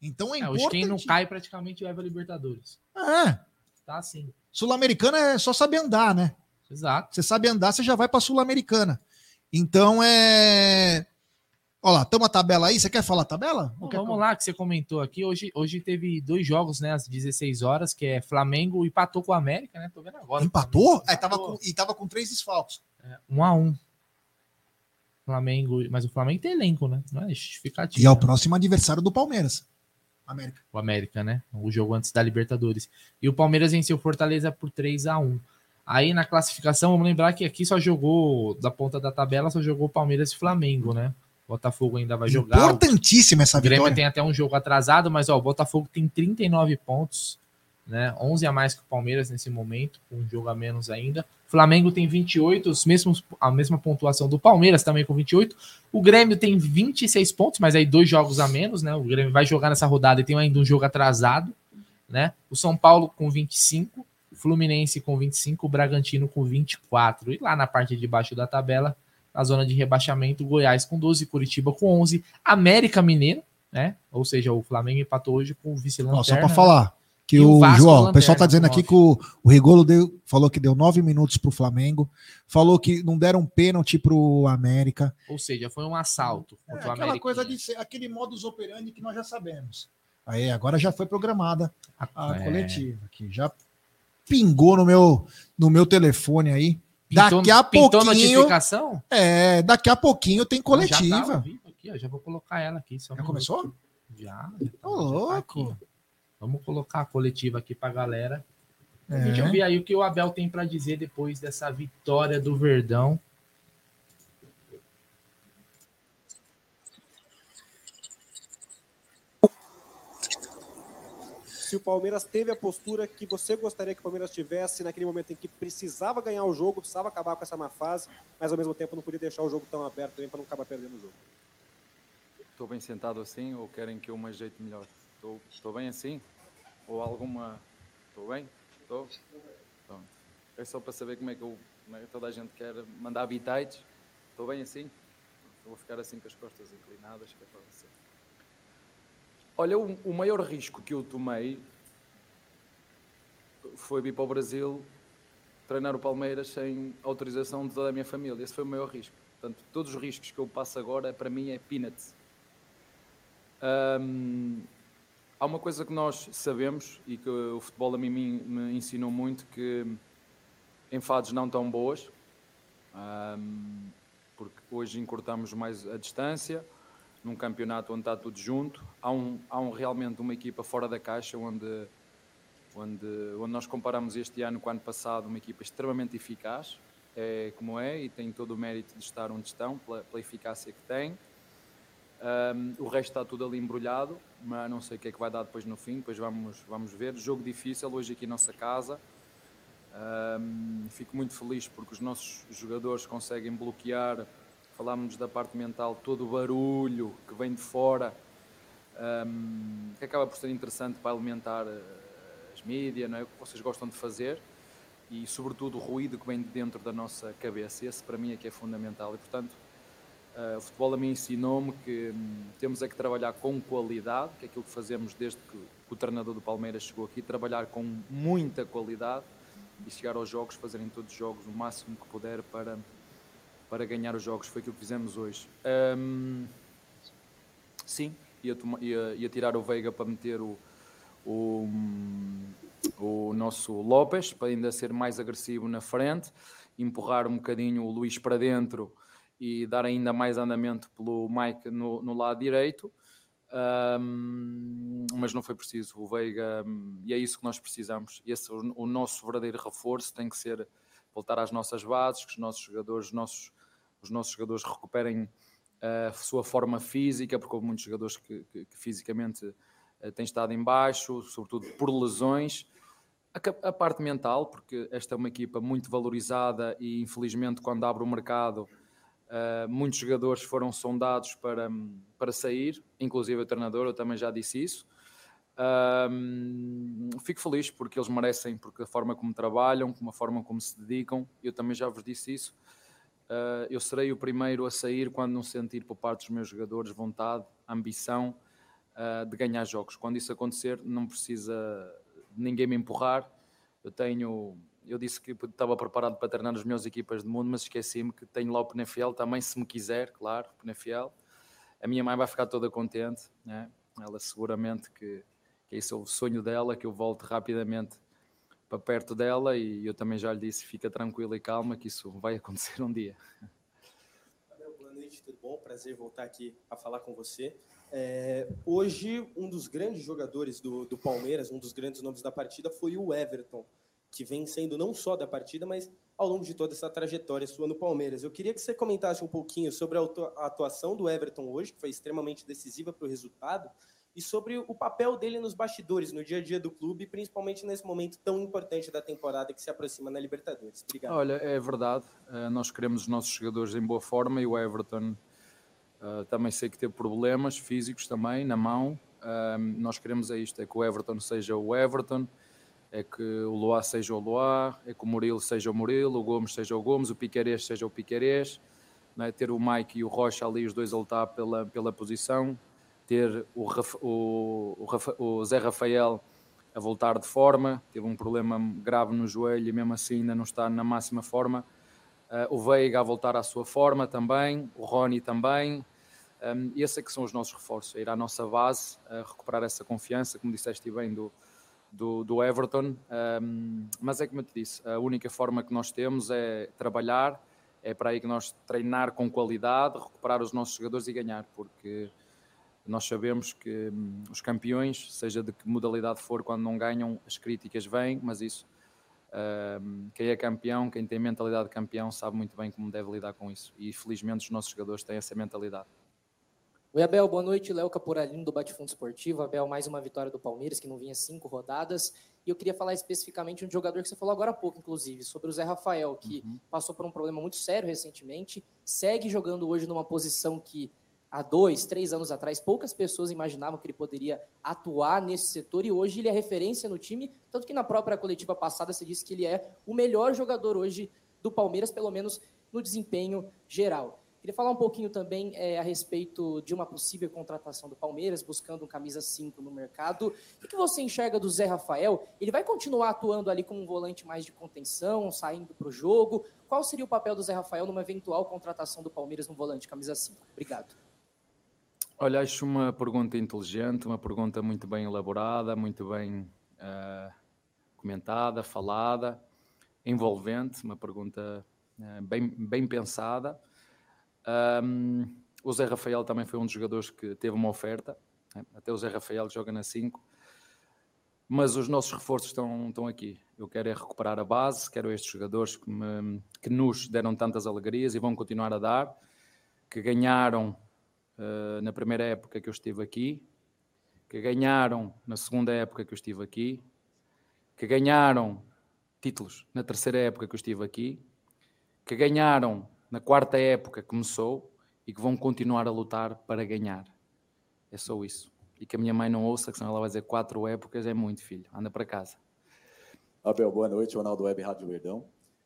Então é É, hoje quem não importante. cai praticamente leva a Libertadores. É, Tá assim. Sul-Americana é só saber andar, né? Exato. Você sabe andar, você já vai para Sul-Americana. Então é. Olha lá, tamo a tabela aí. Você quer falar a tabela? Bom, vamos lá, que você comentou aqui. Hoje, hoje teve dois jogos, né? Às 16 horas, que é Flamengo empatou com o América, né? Tô vendo agora. Empatou? Flamengo É, tava empatou. com, e tava com três desfalques. Um a um. Flamengo, mas o Flamengo tem elenco, né? Não é justificativo. E é o né? próximo adversário do Palmeiras. América. o América, né? O jogo antes da Libertadores. E o Palmeiras venceu Fortaleza por 3 a 1 Aí na classificação, vamos lembrar que aqui só jogou, da ponta da tabela, só jogou Palmeiras e Flamengo, né? Botafogo ainda vai jogar. O Importantíssima essa Grêmio vitória. tem até um jogo atrasado, mas ó, o Botafogo tem 39 pontos, né? 11 a mais que o Palmeiras nesse momento, com um jogo a menos ainda. O Flamengo tem 28, os mesmos, a mesma pontuação do Palmeiras também com 28. O Grêmio tem 26 pontos, mas aí dois jogos a menos, né? O Grêmio vai jogar nessa rodada e tem ainda um jogo atrasado, né? O São Paulo com 25, o Fluminense com 25, o Bragantino com 24. E lá na parte de baixo da tabela, na zona de rebaixamento, o Goiás com 12, Curitiba com 11, América Mineiro, né? Ou seja, o Flamengo empatou hoje com o vice-lanterna. Só para né? falar. Que o o, João, o lanterna, pessoal tá dizendo aqui que o, o Rigolo deu, falou que deu nove minutos pro Flamengo, falou que não deram pênalti pro América. Ou seja, foi um assalto É, contra o aquela América. coisa de ser, aquele modus operandi que nós já sabemos. Aí agora já foi programada a É. coletiva, que já pingou no meu no meu telefone aí. Pintou, daqui a pintou pouquinho, notificação? é, daqui a pouquinho tem Já, tá coletiva. vivo aqui, já vou colocar ela aqui. Um Já minuto. começou? Já. Já tá louco. aqui, ó. Vamos colocar a coletiva aqui pra galera. A É. gente ouvir aí o que o Abel tem pra dizer depois dessa vitória do Verdão. Se o Palmeiras teve a postura que você gostaria que o Palmeiras tivesse naquele momento em que precisava ganhar o jogo, precisava acabar com essa má fase, mas ao mesmo tempo não podia deixar o jogo tão aberto também para não acabar perdendo o jogo. Estou bem sentado assim ou querem que eu me ajeite melhor? Estou, bem assim? Ou alguma. Estou bem? Estou? Pronto. É só para saber como é que eu, é toda a gente quer mandar bitites. Estou bem assim? Vou ficar assim com as costas inclinadas, que é para você. Olha, o, o maior risco que eu tomei foi vir para o Brasil treinar o Palmeiras sem autorização de toda a minha família. Esse foi o maior risco. Portanto, todos os riscos que eu passo agora, para mim, é peanuts. Há uma coisa que nós sabemos e que o futebol a mim me ensinou muito que em fases não tão boas, porque hoje encurtamos mais a distância, num campeonato onde está tudo junto, há, um, há um, realmente uma equipa fora da caixa onde, onde, onde nós comparamos este ano com o ano passado, uma equipa extremamente eficaz, é como é, e tem todo o mérito de estar onde estão, pela, pela eficácia que tem. Um, o resto está tudo ali embrulhado, mas não sei o que é que vai dar depois no fim, depois vamos, vamos ver. Jogo difícil hoje aqui em nossa casa. Um, fico muito feliz porque os nossos jogadores conseguem bloquear, falámos da parte mental, todo o barulho que vem de fora, um, que acaba por ser interessante para alimentar eh, as mídias, não é? o que vocês gostam de fazer e, sobretudo, o ruído que vem de dentro da nossa cabeça. Esse, para mim, é que é fundamental. E, portanto, uh, o futebol a mim ensinou-me que um, temos é que trabalhar com qualidade, que é aquilo que fazemos desde que o treinador do Palmeiras chegou aqui, trabalhar com muita qualidade e chegar aos jogos, fazerem todos os jogos o máximo que puder para, para ganhar os jogos. Foi aquilo que fizemos hoje. Um, sim, ia, ia, ia tirar o Veiga para meter o, o, o nosso Lopes para ainda ser mais agressivo na frente, empurrar um bocadinho o Luís para dentro e dar ainda mais andamento pelo Mike no, no lado direito. Um, mas não foi preciso. O Veiga, e é isso que nós precisamos. Esse, o, o, nosso verdadeiro reforço tem que ser voltar às nossas bases, que os nossos jogadores, os nossos, os nossos jogadores recuperem a sua forma física, porque houve muitos jogadores que, que, que fisicamente uh, têm estado em baixo, sobretudo por lesões. A, parte mental, porque esta é uma equipa muito valorizada e infelizmente quando abre o mercado uh, muitos jogadores foram sondados para, para sair, inclusive o treinador, eu também já disse isso. Fico feliz porque eles merecem, porque a forma como trabalham, como a forma como se dedicam, eu também já vos disse isso. Uh, eu serei o primeiro a sair quando não sentir por parte dos meus jogadores vontade, ambição de ganhar jogos. Quando isso acontecer, não precisa ninguém me empurrar. Eu tenho, eu disse que estava preparado para treinar as melhores equipas do mundo, mas esqueci-me que tenho lá o Penafiel também, se me quiser, claro, Penafiel. A minha mãe vai ficar toda contente, né? ela seguramente que, que esse é o sonho dela, que eu volte rapidamente para perto dela e eu também já lhe disse, fica tranquila e calma que isso vai acontecer um dia. Boa noite, tudo bom? Prazer voltar aqui a falar com você. É, hoje, um dos grandes jogadores do, do, Palmeiras, um dos grandes nomes da partida, foi o Everton, que vem sendo não só da partida, mas ao longo de toda essa trajetória sua no Palmeiras. Eu queria que você comentasse um pouquinho sobre a atuação do Everton hoje, que foi extremamente decisiva para o resultado, e sobre o papel dele nos bastidores, no dia a dia do clube, principalmente nesse momento tão importante da temporada que se aproxima na Libertadores. Obrigado. Olha, é verdade. Eh, nós queremos os nossos jogadores em boa forma e o Everton Uh, também sei que teve problemas físicos também na mão. Uh, nós queremos é isto: é que o Everton seja o Everton, é que o Loá seja o Loá, é que o Murilo seja o Murilo, o Gomes seja o Gomes, o Piquerez seja o Piquerez. É? Ter o Mike e o Rocha ali, os dois a lutar pela, pela posição. Ter o, o, o, o Zé Rafael a voltar de forma, teve um problema grave no joelho e mesmo assim ainda não está na máxima forma. Uh, o Veiga a voltar à sua forma também, o Rony também, um, esses é que são os nossos reforços, ir à nossa base, recuperar essa confiança, como disseste bem, do, do, do Everton. Um, mas é como eu te disse, a única forma que nós temos é trabalhar, é para aí que nós treinar com qualidade, recuperar os nossos jogadores e ganhar, porque nós sabemos que hum, os campeões, seja de que modalidade for, quando não ganham, as críticas vêm, mas isso, um, quem é campeão, quem tem mentalidade de campeão, sabe muito bem como deve lidar com isso. E felizmente os nossos jogadores têm essa mentalidade. Oi, Abel, boa noite. Léo Caporalino do Bate Fundo Esportivo. Abel, mais uma vitória do Palmeiras, que não vinha cinco rodadas. E eu queria falar especificamente de um jogador que você falou agora há pouco, inclusive, sobre o Zé Rafael, que uhum. passou por um problema muito sério recentemente, segue jogando hoje numa posição que há dois, três anos atrás, poucas pessoas imaginavam que ele poderia atuar nesse setor e hoje ele é referência no time, tanto que na própria coletiva passada você disse que ele é o melhor jogador hoje do Palmeiras, pelo menos no desempenho geral. Queria falar um pouquinho também é, a respeito de uma possível contratação do Palmeiras, buscando um camisa 5 no mercado. O que você enxerga do Zé Rafael? Ele vai continuar atuando ali como um volante mais de contenção, saindo para o jogo? Qual seria o papel do Zé Rafael numa eventual contratação do Palmeiras no volante camisa 5? Obrigado. Olha, acho uma pergunta inteligente, uma pergunta muito bem elaborada, muito bem uh, comentada, falada, envolvente, uma pergunta uh, bem, bem pensada. Um, o Zé Rafael também foi um dos jogadores que teve uma oferta. Né? Até o Zé Rafael joga na 5. Mas os nossos reforços estão, estão aqui. Eu quero é recuperar a base, quero estes jogadores que, me, que nos deram tantas alegrias e vão continuar a dar, que ganharam uh, na primeira época que eu estive aqui, que ganharam na segunda época que eu estive aqui, que ganharam títulos na terceira época que eu estive aqui, que ganharam na quarta época começou e que vão continuar a lutar para ganhar. É só isso. E que a minha mãe não ouça, que senão ela vai dizer quatro épocas é muito, filho. Anda para casa. Abel, boa noite. Ronaldo Web, Rádio Verdão.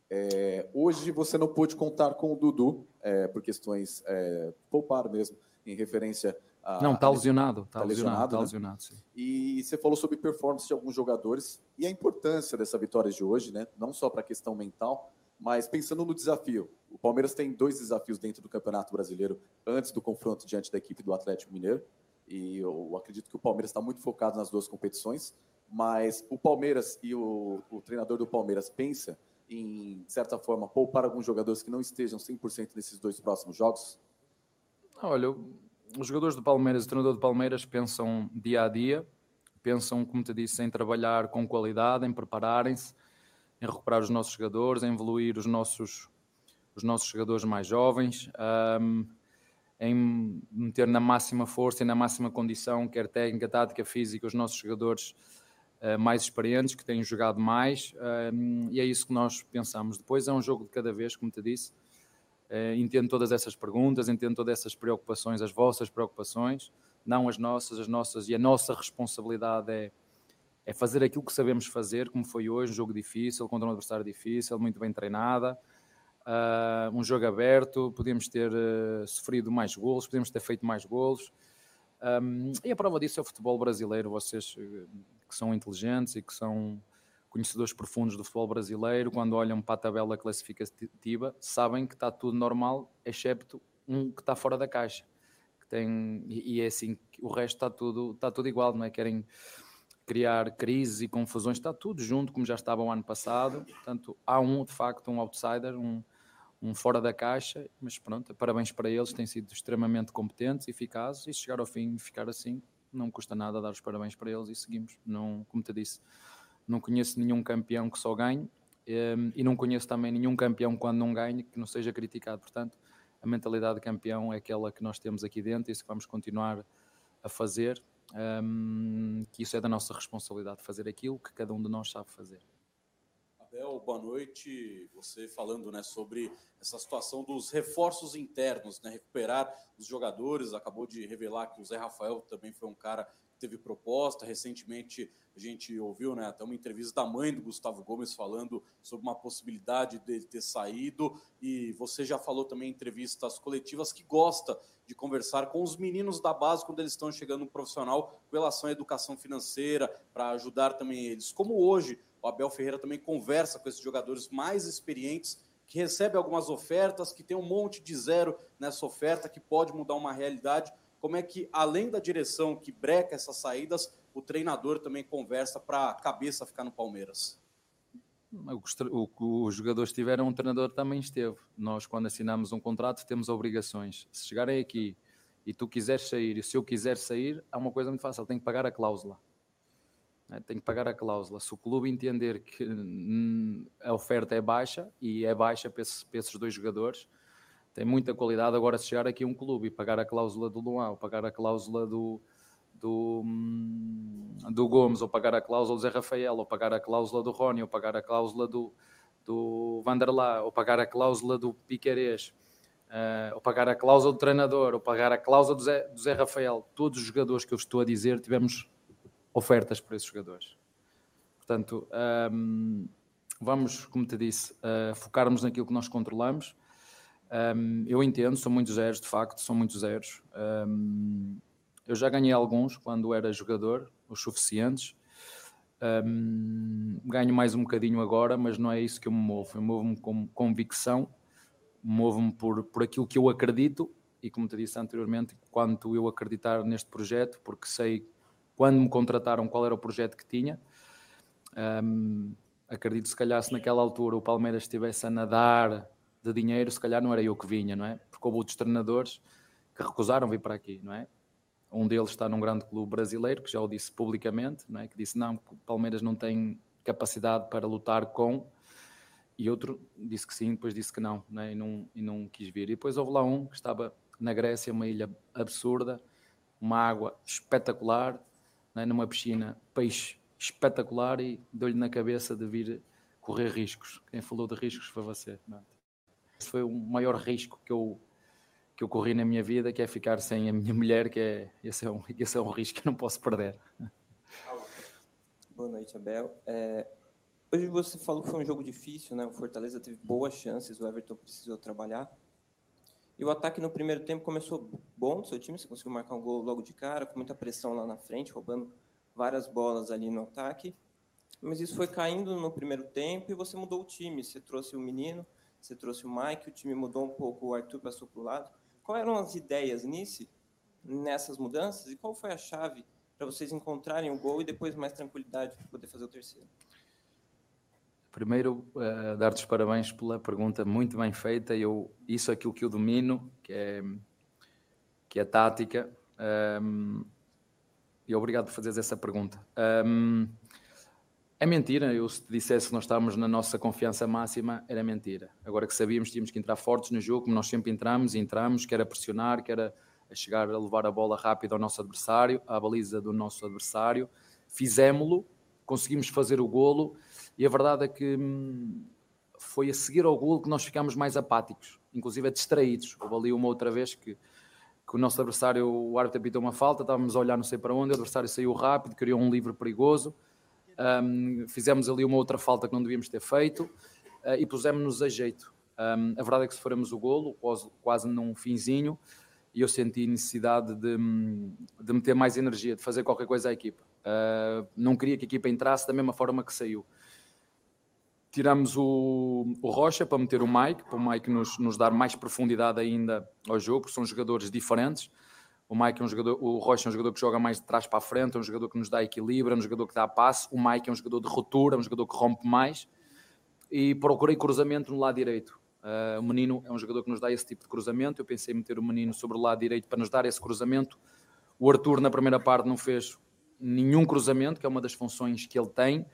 É, hoje você não pôde contar com o Dudu, é, por questões é, poupar mesmo, em referência a. Não, está lesionado. Está tá lesionado, tá lesionado, né? E você falou sobre performance de alguns jogadores e a importância dessa vitória de hoje, né? Não só para a questão mental, mas pensando no desafio, o Palmeiras tem dois desafios dentro do Campeonato Brasileiro antes do confronto diante da equipe do Atlético Mineiro. E eu acredito que o Palmeiras está muito focado nas duas competições, mas o Palmeiras e o, o treinador do Palmeiras pensa em, de certa forma, poupar alguns jogadores que não estejam 100% nesses dois próximos jogos? Olha, os jogadores do Palmeiras o treinador do Palmeiras pensam dia a dia, pensam, como te disse, em trabalhar com qualidade, em prepararem-se, em recuperar os nossos jogadores, em evoluir os nossos, os nossos jogadores mais jovens, um, em meter na máxima força e na máxima condição, quer técnica, tática, física, os nossos jogadores uh, mais experientes, que têm jogado mais, um, e é isso que nós pensamos. Depois é um jogo de cada vez, como te disse, entendo todas essas perguntas, entendo todas essas preocupações, as vossas preocupações, não as nossas, as nossas, e a nossa responsabilidade é é fazer aquilo que sabemos fazer, como foi hoje, um jogo difícil, contra um adversário difícil, muito bem treinada, uh, um jogo aberto, podíamos ter uh, sofrido mais golos, podíamos ter feito mais golos. Um, e a prova disso é o futebol brasileiro, vocês eh, que são inteligentes e que são conhecedores profundos do futebol brasileiro, quando olham para a tabela classificativa, sabem que está tudo normal, excepto um que está fora da caixa. Que tem, e, é assim, o resto está tudo, está tudo igual, não é? Querem criar crises e confusões, está tudo junto, como já estava o ano passado. Portanto, há um, de facto, um outsider, um, um fora da caixa, mas pronto, parabéns para eles, têm sido extremamente competentes, eficazes, e chegar ao fim e ficar assim, não custa nada dar os parabéns para eles e seguimos. Não, como te disse, não conheço nenhum campeão que só ganhe, ehm, e não conheço também nenhum campeão quando não ganhe que não seja criticado. Portanto, a mentalidade de campeão é aquela que nós temos aqui dentro e isso que vamos continuar a fazer um, que isso é da nossa responsabilidade, fazer aquilo que cada um de nós sabe fazer. Abel, boa noite. Você falando né, sobre essa situação dos reforços internos, né, recuperar os jogadores. Acabou de revelar que o Zé Rafael também foi um cara teve proposta. Recentemente a gente ouviu né, até uma entrevista da mãe do Gustavo Gomes falando sobre uma possibilidade dele ter saído. E você já falou também em entrevistas coletivas que gosta de conversar com os meninos da base quando eles estão chegando no profissional com relação à educação financeira, para ajudar também eles. Como hoje o Abel Ferreira também conversa com esses jogadores mais experientes que recebem algumas ofertas, que tem um monte de zero nessa oferta, que pode mudar uma realidade. Como é que, além da direção que breca essas saídas, o treinador também conversa para a cabeça ficar no Palmeiras? o que os jogadores tiveram, o treinador também esteve. Nós, quando assinamos um contrato, temos obrigações. Se chegarem aqui e tu quiseres sair, e se eu quiser sair, há uma coisa muito fácil: tem que pagar a cláusula. É, tem que pagar a cláusula. Se o clube entender que a oferta é baixa, e é baixa para esses, para esses dois jogadores, tem muita qualidade. Agora, se chegar aqui um clube e pagar a cláusula do Luau, ou pagar a cláusula do, do, do Gomes, ou pagar a cláusula do Zé Rafael, ou pagar a cláusula do Rony, ou pagar a cláusula do, do Vanderlá, ou pagar a cláusula do Piquerez, uh, ou pagar a cláusula do treinador, ou pagar a cláusula do Zé, do Zé Rafael. Todos os jogadores que eu estou a dizer, tivemos ofertas para esses jogadores. Portanto, um, vamos, como te disse, uh, focarmos naquilo que nós controlamos. Um, eu entendo, são muitos zeros, de facto, são muitos zeros. Um, eu já ganhei alguns quando era jogador, os suficientes. Um, ganho mais um bocadinho agora, mas não é isso que eu me movo. Eu movo-me com convicção, movo-me por, por aquilo que eu acredito e, como te disse anteriormente, quanto eu acreditar neste projeto, porque sei quando me contrataram qual era o projeto que tinha. Um, acredito, se calhar, se naquela altura o Palmeiras estivesse a nadar de dinheiro, se calhar não era eu que vinha, não é? Porque houve outros treinadores que recusaram vir para aqui, não é? Um deles está num grande clube brasileiro, que já o disse publicamente, não é? que disse não, o Palmeiras não tem capacidade para lutar com, e outro disse que sim, depois disse que não, não é? e, não e não quis vir. E depois houve lá um que estava na Grécia, uma ilha absurda, uma água espetacular, é? numa piscina, peixe espetacular, e deu-lhe na cabeça de vir correr riscos. Quem falou de riscos foi você. É? Foi o maior risco que eu que eu corri na minha vida, que é ficar sem a minha mulher, que é esse é um, esse é um risco que eu não posso perder. Boa noite, Abel. É, hoje você falou que foi um jogo difícil, né? O Fortaleza teve boas chances, o Everton precisou trabalhar. E o ataque no primeiro tempo começou bom do seu time, você conseguiu marcar um gol logo de cara, com muita pressão lá na frente, roubando várias bolas ali no ataque. Mas isso foi caindo no primeiro tempo e você mudou o time. Você trouxe o menino, você trouxe o Mike, o time mudou um pouco, o Arthur passou para o lado. Quais eram as ideias nisso, nessas mudanças, e qual foi a chave para vocês encontrarem o gol e depois mais tranquilidade para poder fazer o terceiro? Primeiro, uh, dar-te os parabéns pela pergunta muito bem feita. Eu, isso é aquilo que eu domino, que é, que é tática. Um, ehm, e obrigado por fazeres essa pergunta. Um, ehm, é mentira, eu se te dissesse que nós estávamos na nossa confiança máxima, era mentira. Agora que sabíamos que tínhamos que entrar fortes no jogo, como nós sempre entramos e entramos, que era pressionar, que era chegar a levar a bola rápida ao nosso adversário, à baliza do nosso adversário. Fizemos-lo, conseguimos fazer o golo e a verdade é que hum, foi a seguir ao golo que nós ficámos mais apáticos, inclusive distraídos. Houve ali uma outra vez que, que o nosso adversário, o árbitro apitou uma falta, estávamos a olhar não sei para onde, o adversário saiu rápido, criou um livre perigoso um, fizemos ali uma outra falta que não devíamos ter feito uh, e pusemos-nos a jeito. Um, a verdade é que se formos o golo, quase, num finzinho, e eu senti necessidade de, de meter mais energia, de fazer qualquer coisa à equipa. Uh, não queria que a equipa entrasse da mesma forma que saiu. Tiramos o, o Rocha para meter o Mike, para o Mike nos, nos dar mais profundidade ainda ao jogo, são jogadores diferentes. O Mike é um jogador, o Rocha é um jogador que joga mais de trás para a frente, é um jogador que nos dá equilíbrio, é um jogador que dá passe. O Mike é um jogador de ruptura, é um jogador que rompe mais. E procurei cruzamento no lado direito. Uh, o menino é um jogador que nos dá esse tipo de cruzamento. Eu pensei em meter o menino sobre o lado direito para nos dar esse cruzamento. O Arthur, na primeira parte, não fez nenhum cruzamento, que é uma das funções que ele tem.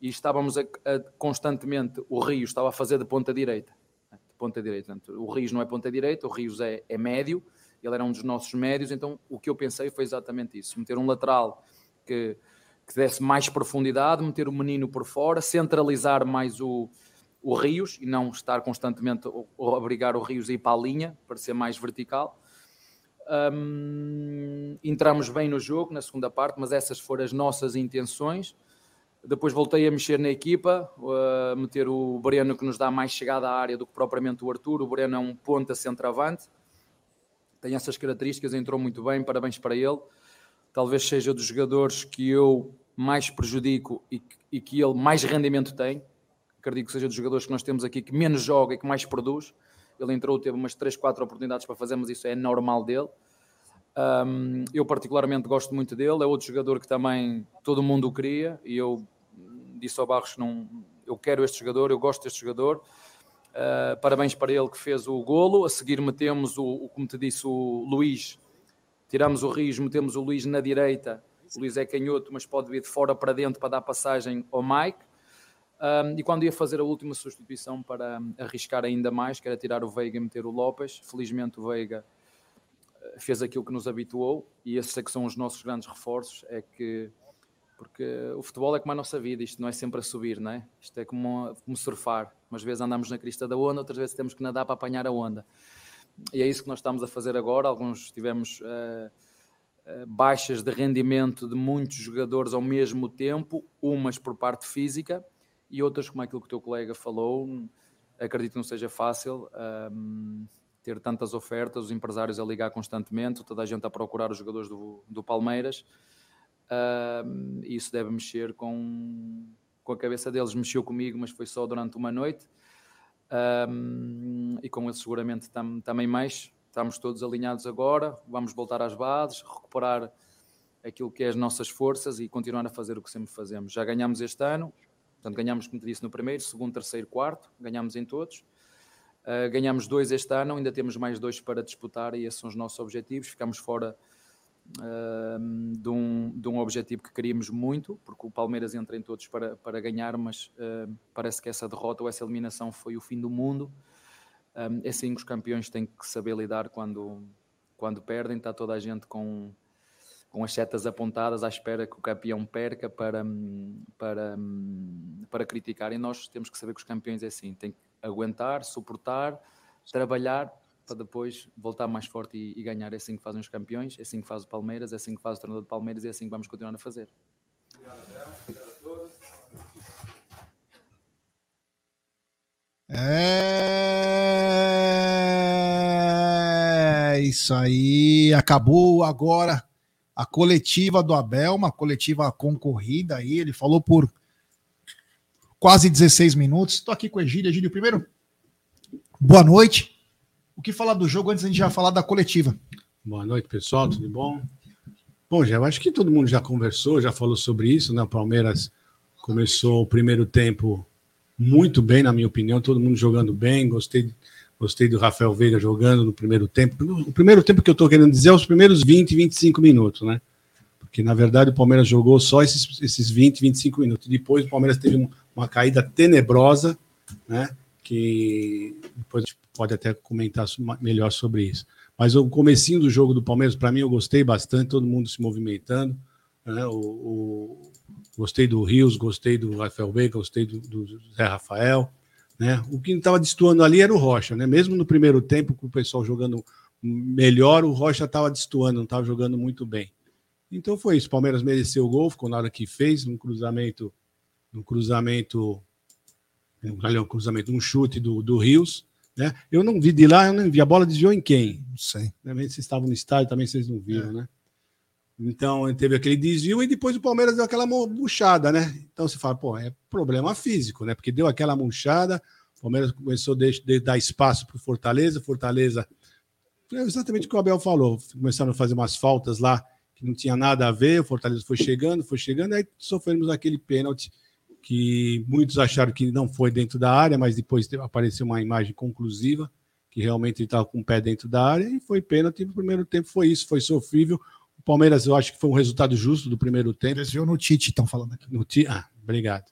E estávamos a, a, constantemente, o Rio estava a fazer de ponta direita. De ponta direita. o Rios não é ponta direita, o Rios é, é médio ele era um dos nossos médios, então o que eu pensei foi exatamente isso: meter um lateral que, que desse mais profundidade, meter o menino por fora, centralizar mais o, o Rios e não estar constantemente a obrigar o Rios a ir para a linha, para ser mais vertical. Um, entramos bem no jogo na segunda parte, mas essas foram as nossas intenções. Depois voltei a mexer na equipa, a meter o Breno que nos dá mais chegada à área do que propriamente o Arthur. O Breno é um ponta centroavante tem essas características, entrou muito bem, parabéns para ele. Talvez seja dos jogadores que eu mais prejudico e, e que ele mais rendimento tem. Acredito que seja dos jogadores que nós temos aqui que menos joga e que mais produz. Ele entrou, teve umas 3, 4 oportunidades para fazer, mas isso é normal dele. Um, eu particularmente gosto muito dele, é outro jogador que também todo mundo queria e eu disse ao Barros não, eu quero este jogador, eu gosto deste jogador Uh, parabéns para ele que fez o golo. A seguir metemos o, o, como te disse, o Luís. Tiramos o Rios, metemos o Luís na direita. O Luís é canhoto, mas pode vir de fora para dentro para dar passagem ao Mike. Um, e quando ia fazer a última substituição para arriscar ainda mais, que era tirar o Veiga e meter o Lopes, felizmente o Veiga ah, fez aquilo que nos habituou e esses é que são os nossos grandes reforços, é que porque o futebol é como a nossa vida, isto não é sempre a subir, não é? Isto é como, como surfar. Umas vezes andamos na crista da onda, outras vezes temos que nadar para apanhar a onda. E é isso que nós estamos a fazer agora. Alguns tivemos uh, baixas de rendimento de muitos jogadores ao mesmo tempo, umas por parte física e outras, como aquilo que o teu colega falou, acredito que não seja fácil. Um, ter tantas ofertas, os empresários a ligar constantemente, toda a gente a procurar os jogadores do, do Palmeiras. Uh, isso deve mexer com, com a cabeça deles. Mexeu comigo, mas foi só durante uma noite. Uh, e com eles seguramente tam, também mais. Estamos todos alinhados agora. Vamos voltar às bases, recuperar aquilo que é as nossas forças e continuar a fazer o que sempre fazemos. Já ganhamos este ano, portanto ganhamos, como te disse, no primeiro, segundo, terceiro, quarto, ganhamos em todos. Uh, ganhamos dois este ano, ainda temos mais dois para disputar e esses são os nossos objetivos. Ficamos fora de, um, de um objetivo que queríamos muito, porque o Palmeiras entra em todos para, para ganhar, mas uh, parece que essa derrota ou essa eliminação foi o fim do mundo. Um, é assim que os campeões têm que saber lidar quando, quando perdem. Está toda a gente com, com as setas apontadas à espera que o campeão perca para, para, para criticar. E nós temos que saber que os campeões é assim, têm que aguentar, suportar, trabalhar para depois voltar mais forte e, e, ganhar. É assim que fazem os campeões, é assim que faz o Palmeiras, é assim que faz o treinador de Palmeiras e é assim que vamos continuar a fazer. É isso aí. Acabou agora a coletiva do Abel, uma coletiva concorrida aí. Ele falou por quase 16 minutos. Estou aqui com o Egílio. Egílio, primeiro, boa noite. O que falar do jogo antes a gente já falar da coletiva? Boa noite, pessoal, tudo bom? Bom, já acho que todo mundo já conversou, já falou sobre isso, né? O Palmeiras começou o primeiro tempo muito bem, na minha opinião, todo mundo jogando bem, gostei, gostei do Rafael Veiga jogando no primeiro tempo. O primeiro tempo que eu estou querendo dizer é os primeiros 20, 25 minutos, né? Porque, na verdade, o Palmeiras jogou só esses, esses 20, 25 minutos. Depois o Palmeiras teve um, uma caída tenebrosa, né? Que depois a gente pode até comentar melhor sobre isso. Mas o comecinho do jogo do Palmeiras, para mim, eu gostei bastante, todo mundo se movimentando. Né? O, o, gostei do Rios, gostei do Rafael Veiga, gostei do, do Zé Rafael. Né? O que estava destoando ali era o Rocha, né? Mesmo no primeiro tempo, com o pessoal jogando melhor, o Rocha estava destoando, não estava jogando muito bem. Então foi isso. O Palmeiras mereceu o gol, ficou na hora que fez, num cruzamento no cruzamento, um cruzamento, um chute do, do Rios. Né? Eu não vi de lá, eu não vi. A bola desviou em quem? Não sei. Também vocês estavam no estádio, também vocês não viram, é. né? Então teve aquele desvio e depois o Palmeiras deu aquela murchada, né? Então você fala, pô, é problema físico, né? Porque deu aquela murchada, o Palmeiras começou a dar espaço para o Fortaleza, Fortaleza. Foi exatamente o que o Abel falou. Começaram a fazer umas faltas lá que não tinha nada a ver, o Fortaleza foi chegando, foi chegando, aí sofremos aquele pênalti que muitos acharam que não foi dentro da área, mas depois apareceu uma imagem conclusiva que realmente ele estava com o pé dentro da área e foi pênalti. No primeiro tempo foi isso, foi sofrível. O Palmeiras, eu acho que foi um resultado justo do primeiro tempo. Desviou no Tite, estão falando aqui. No Tite, ah, obrigado.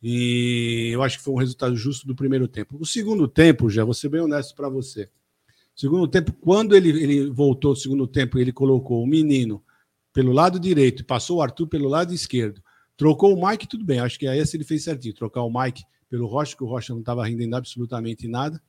E eu acho que foi um resultado justo do primeiro tempo. O segundo tempo, já vou ser bem honesto para você. Segundo tempo, quando ele, ele voltou no segundo tempo, ele colocou o menino pelo lado direito e passou o Arthur pelo lado esquerdo Trocou o Mike, tudo bem. Acho que aí esse ele fez certinho. Trocar o Mike pelo Rocha, que o Rocha não estava rendendo absolutamente nada.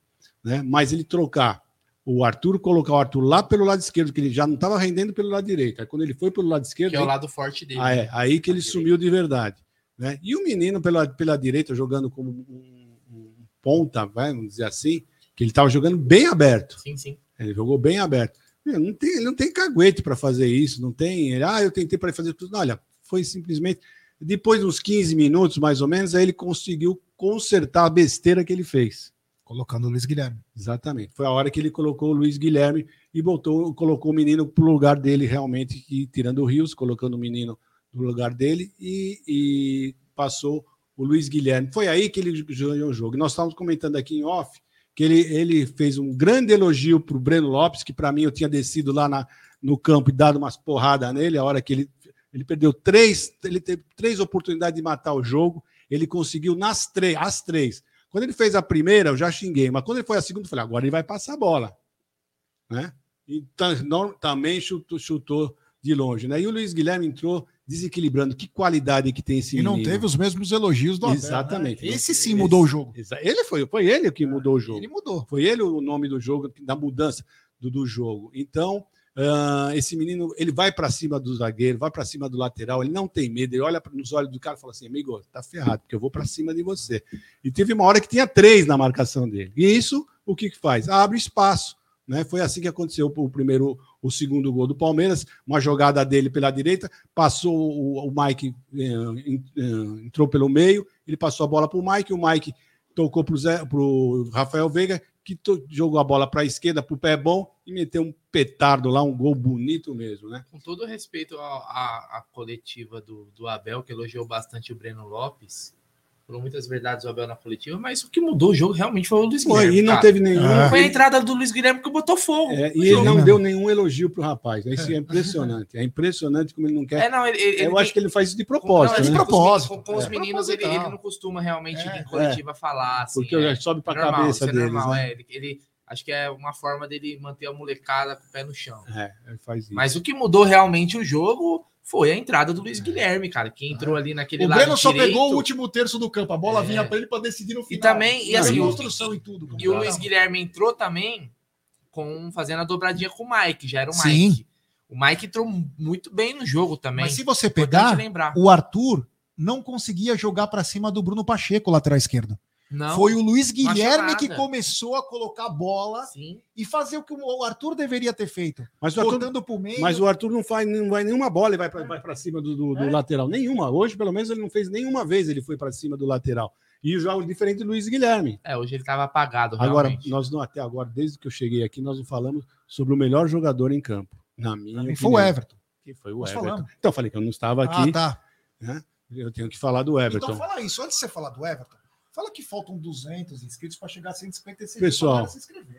Né? Mas ele trocar o Arthur, colocar o Arthur lá pelo lado esquerdo, que ele já não estava rendendo pelo lado direito. Aí quando ele foi pelo lado esquerdo. Que é o lado forte dele. Ah, é, aí que ele sumiu de verdade. Né? E o menino pela, pela direita, jogando como um, um ponta, vai, vamos dizer assim, que ele estava jogando bem aberto. Sim, sim. Ele jogou bem aberto. Ele não tem, ele não tem caguete para fazer isso, não tem. Ele, ah, eu tentei para fazer tudo. Não, olha, foi simplesmente. Depois de uns 15 minutos, mais ou menos, aí ele conseguiu consertar a besteira que ele fez. Colocando o Luiz Guilherme. Exatamente. Foi a hora que ele colocou o Luiz Guilherme e botou, colocou o menino para o lugar dele, realmente, e, tirando o Rios, colocando o menino no lugar dele e, e passou o Luiz Guilherme. Foi aí que ele ganhou o jogo. Nós estávamos comentando aqui em off que ele, ele fez um grande elogio para o Breno Lopes, que para mim eu tinha descido lá na, no campo e dado umas porradas nele, a hora que ele ele perdeu três, ele teve três oportunidades de matar o jogo. Ele conseguiu nas três, as três. Quando ele fez a primeira, eu já xinguei, mas quando ele foi a segunda, eu falei, agora ele vai passar a bola. Né? E também chutou, chutou de longe. Né? E o Luiz Guilherme entrou desequilibrando. Que qualidade que tem esse E não menino. teve os mesmos elogios do Abel, Exatamente. Né? Esse sim mudou o jogo. Ele foi, foi ele que mudou o jogo. Ele mudou. Foi ele o nome do jogo, da mudança do, do jogo. Então, Uh, esse menino, ele vai para cima do zagueiro, vai para cima do lateral, ele não tem medo, ele olha nos olhos do cara e fala assim: amigo, tá ferrado, porque eu vou para cima de você. E teve uma hora que tinha três na marcação dele. E isso, o que, que faz? Abre espaço Né? Foi assim que aconteceu o primeiro, o segundo gol do Palmeiras, uma jogada dele pela direita, passou o, o Mike, eh, entrou pelo meio, ele passou a bola para o Mike, o Mike tocou para o Rafael Veiga, que jogou a bola para a esquerda, para o pé bom, e meteu um petardo lá, um gol bonito mesmo, né? Com todo respeito à, coletiva do, do Abel, que elogiou bastante o Breno Lopes, falou muitas verdades o Abel na coletiva, mas o que mudou o jogo realmente foi o Luiz Guilherme. Foi, e não cara. teve nenhum. Ah. Foi a entrada do Luiz Guilherme que botou fogo. É, e ele não deu nenhum elogio pro rapaz. Isso é impressionante. É impressionante como ele não quer. É, não, ele, ele, Eu ele, acho que ele faz isso de propósito. Não, é de né? propósito. Com, com os meninos, ele, ele, não costuma realmente é, em coletiva falar. Assim, porque é, sobe pra normal, cabeça deles. Normal, né? ele Acho que é uma forma dele manter a molecada com o pé no chão. É, ele faz isso. Mas o que mudou realmente o jogo foi a entrada do Luiz Guilherme, cara, que entrou ali naquele lado. O Breno só direito. pegou o último terço do campo, a bola é. vinha para ele para decidir no final. E também, e assim, construção e tudo. E o Luiz Guilherme entrou também com fazendo a dobradinha com o Mike, já era o Mike. Sim. O Mike entrou muito bem no jogo também. Mas se você pegar, o Arthur não conseguia jogar para cima do Bruno Pacheco, lateral esquerdo. Não, Foi o Luiz Guilherme que começou a colocar bola Sim. e fazer o que o Arthur deveria ter feito. Mas o Arthur, pro meio. Mas o Arthur não faz não vai nenhuma bola e vai para cima do, do, do é. lateral. Nenhuma. Hoje, pelo menos, ele não fez nenhuma vez ele foi para cima do lateral. E o jogo diferente do Luiz Guilherme. É, hoje ele estava apagado. Agora, realmente. nós não, até agora, desde que eu cheguei aqui, nós não falamos sobre o melhor jogador em campo. Na minha opinião. Foi o Everton. Que foi o nós Everton. Falamos. Então, eu falei que eu não estava aqui. Ah, tá. Né? Eu tenho que falar do Everton. Então, fala isso. Antes de você falar do Everton, Fala que faltam 200 inscritos para chegar a 156 Pessoal,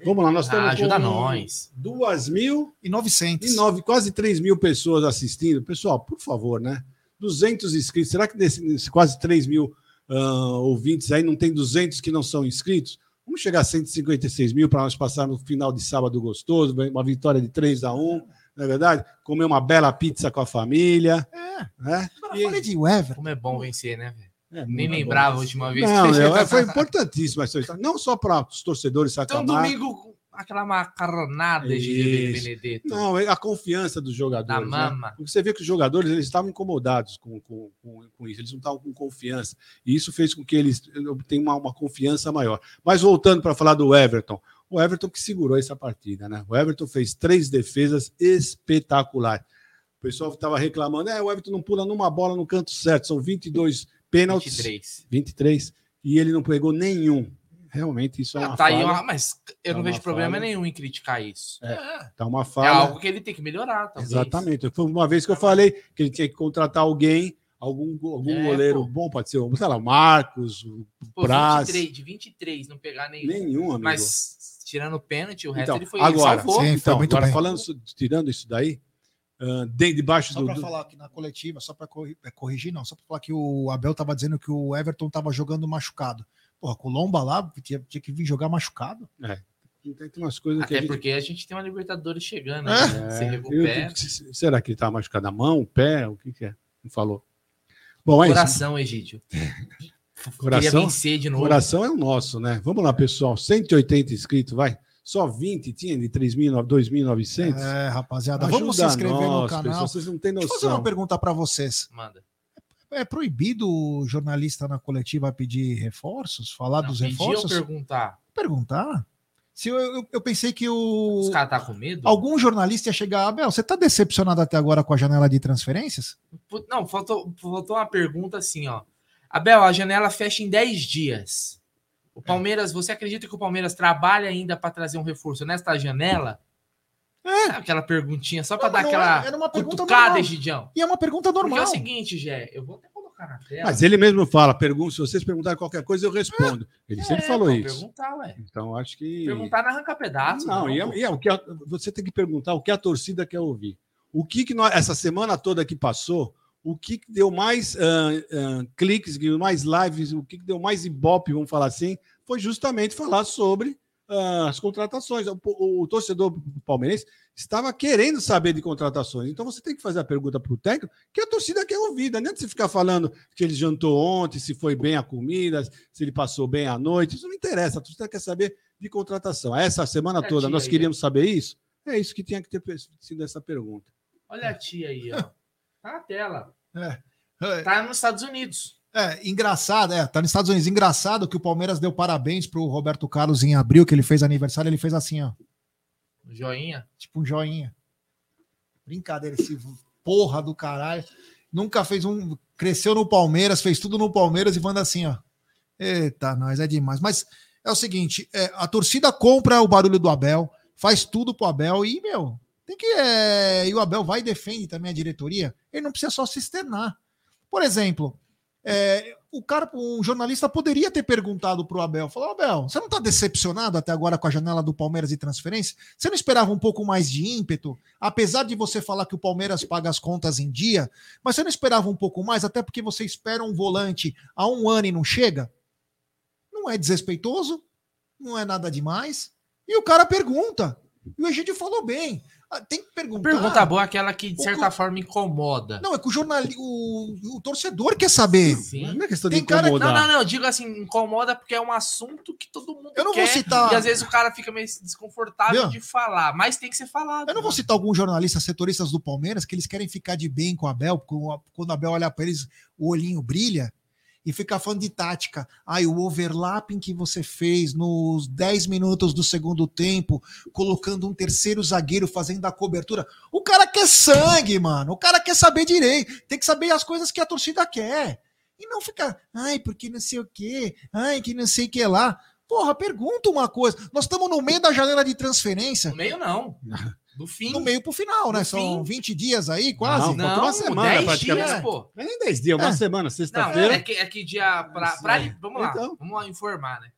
vamos lá, nós estamos ah, ajuda nós. 2.900 quase 3 mil pessoas assistindo. Pessoal, por favor, né? 200 inscritos. Será que desses quase 3 mil uh, ouvintes aí não tem 200 que não são inscritos? Vamos chegar a 156 mil para nós passar no final de sábado gostoso, uma vitória de 3 a 1 não é verdade? Comer uma bela pizza com a família. É. Né? E... falei de Wever. Como é bom vencer, né, velho? É, Nem lembrava a última vez. Não, é, foi importantíssimo essa história. Não só para os torcedores sacamar. Então, domingo, aquela macarronada de Benedetto. Não, é a confiança dos jogadores. Da né? mama. Né? Porque você vê que os jogadores eles estavam incomodados com, com, com, com, isso, eles não estavam com confiança. E isso fez com que eles tenham uma, uma confiança maior. Mas voltando para falar do Everton. O Everton que segurou essa partida, né? O Everton fez três defesas espetaculares. O pessoal estava reclamando, é, o Everton não pula numa bola no canto certo, são 22 pênaltis. 23. 23. E ele não pegou nenhum. Realmente, isso é ah, uma tá falha. Aí uma, mas eu tá não vejo problema nenhum em criticar isso. É, é. Tá uma falha. É algo que ele tem que melhorar. Talvez. Exatamente. Foi uma vez que eu falei que ele tinha que contratar alguém, algum, algum é, goleiro pô. bom, pode ser, sei lá, Marcos, pô, Praz. 23, de 23, não pegar nenhum. Nenhum, amigo. Mas tirando o pênalti, o resto então, ele foi agora, ele salvou. Sim, então, agora, falando, tirando isso daí, uh, debaixo só do. Só para falar aqui na coletiva, só para é, corrigir, não, só para falar que o Abel estava dizendo que o Everton estava jogando machucado. Porra, Colomba lá tinha, tinha que vir jogar machucado. É. Tem umas coisas Até que gente... porque a gente tem uma Libertadores chegando, é. né? Você recupera. Eu, será que ele tá machucado a mão, o pé? O que, que é? Não falou. Bom, é Coração, isso. Egídio. Coração, vencer de novo. Coração é o nosso, né? Vamos lá, pessoal. 180 inscritos, vai. Só 20 tinha de 2.900? É, rapaziada, Ajuda vamos se inscrever nós, no canal. Pessoal, vocês não têm noção. Deixa eu fazer uma pergunta para vocês. Manda. É proibido o jornalista na coletiva pedir reforços? Falar não, dos reforços? Ou perguntar? Perguntar? Se eu, eu, eu, pensei que o. Os caras tá com medo? Algum jornalista ia chegar. Abel, você tá decepcionado até agora com a janela de transferências? Não, faltou, faltou uma pergunta assim, ó. Abel, a janela fecha em 10 dias. O Palmeiras, você acredita que o Palmeiras trabalha ainda para trazer um reforço nesta janela? É. Aquela perguntinha, só para dar é, aquela era uma pergunta cutucada, Gidião. E é uma pergunta normal. Porque é o seguinte, Gé, eu vou até colocar na tela. Mas ele mesmo fala, pergunta, se vocês perguntarem qualquer coisa, eu respondo. É. Ele sempre é, falou isso. Perguntar, ué. Então, acho que... Perguntar na arranca pedaço. Não, não e, é, e é, o que a, você tem que perguntar o que a torcida quer ouvir. O que, que nós, essa semana toda que passou, o que deu mais uh, uh, cliques, mais lives, o que deu mais ibope, vamos falar assim, foi justamente falar sobre uh, as contratações. O, o, o, torcedor palmeirense estava querendo saber de contratações. Então você tem que fazer a pergunta para o técnico que a torcida quer ouvir. Não adianta você ficar falando que ele jantou ontem, se foi bem a comida, se ele passou bem a noite. Isso não interessa. A torcida quer saber de contratação. Essa semana toda nós queríamos saber isso. É isso que tinha que ter sido essa pergunta. Olha a tia aí, ó. Tá na tela. É. Tá nos Estados Unidos. É, engraçado, é, tá nos Estados Unidos. Engraçado que o Palmeiras deu parabéns pro Roberto Carlos em abril, que ele fez aniversário, ele fez assim, ó. Joinha? Tipo um joinha. Brincadeira, esse porra do caralho. Nunca fez um. Cresceu no Palmeiras, fez tudo no Palmeiras e manda assim, ó. Eita, nós é demais. Mas é o seguinte: é, a torcida compra o barulho do Abel, faz tudo pro Abel e, meu, tem que. É, e o Abel vai e defende também a diretoria. Ele não precisa só se externar. Por exemplo, é, o cara, um jornalista poderia ter perguntado para o Abel, falou, Abel, você não está decepcionado até agora com a janela do Palmeiras e transferência? Você não esperava um pouco mais de ímpeto? Apesar de você falar que o Palmeiras paga as contas em dia, mas você não esperava um pouco mais, até porque você espera um volante há um ano e não chega? Não é desrespeitoso, não é nada demais. E o cara pergunta. E o Egídio falou bem. Ah, tem que perguntar. Pergunta boa é aquela que, de certa o... forma, incomoda. Não, é que o jornalista, o, o torcedor quer saber. Sim. Não é questão Tem de incomodar. Cara... Não, não, não. Eu digo assim, incomoda porque é um assunto que todo mundo Eu não quer, vou citar. E às vezes o cara fica meio desconfortável Viu? de falar, mas tem que ser falado. Eu não vou citar alguns jornalistas setoristas do Palmeiras que eles querem ficar de bem com o Abel, quando o Abel olha para eles, o olhinho brilha e ficar falando de tática. Ai, o overlapping que você fez nos 10 minutos do segundo tempo, colocando um terceiro zagueiro fazendo a cobertura. O cara quer sangue, mano. O cara quer saber direito. Tem que saber as coisas que a torcida quer. E não ficar, ai, porque não sei o quê, ai, que não sei o que lá. Porra, pergunta uma coisa. Nós estamos no meio da janela de transferência. No meio, não. Do fim. No meio pro final, né? No São fim. 20 dias aí, quase. Não, falta uma semana, 10 praticamente. dias, pô. Não é nem 10 dias, uma É. semana, Não, sexta-feira. é que, é que dia. Pra, pra vamos lá, Então. vamos lá informar, né?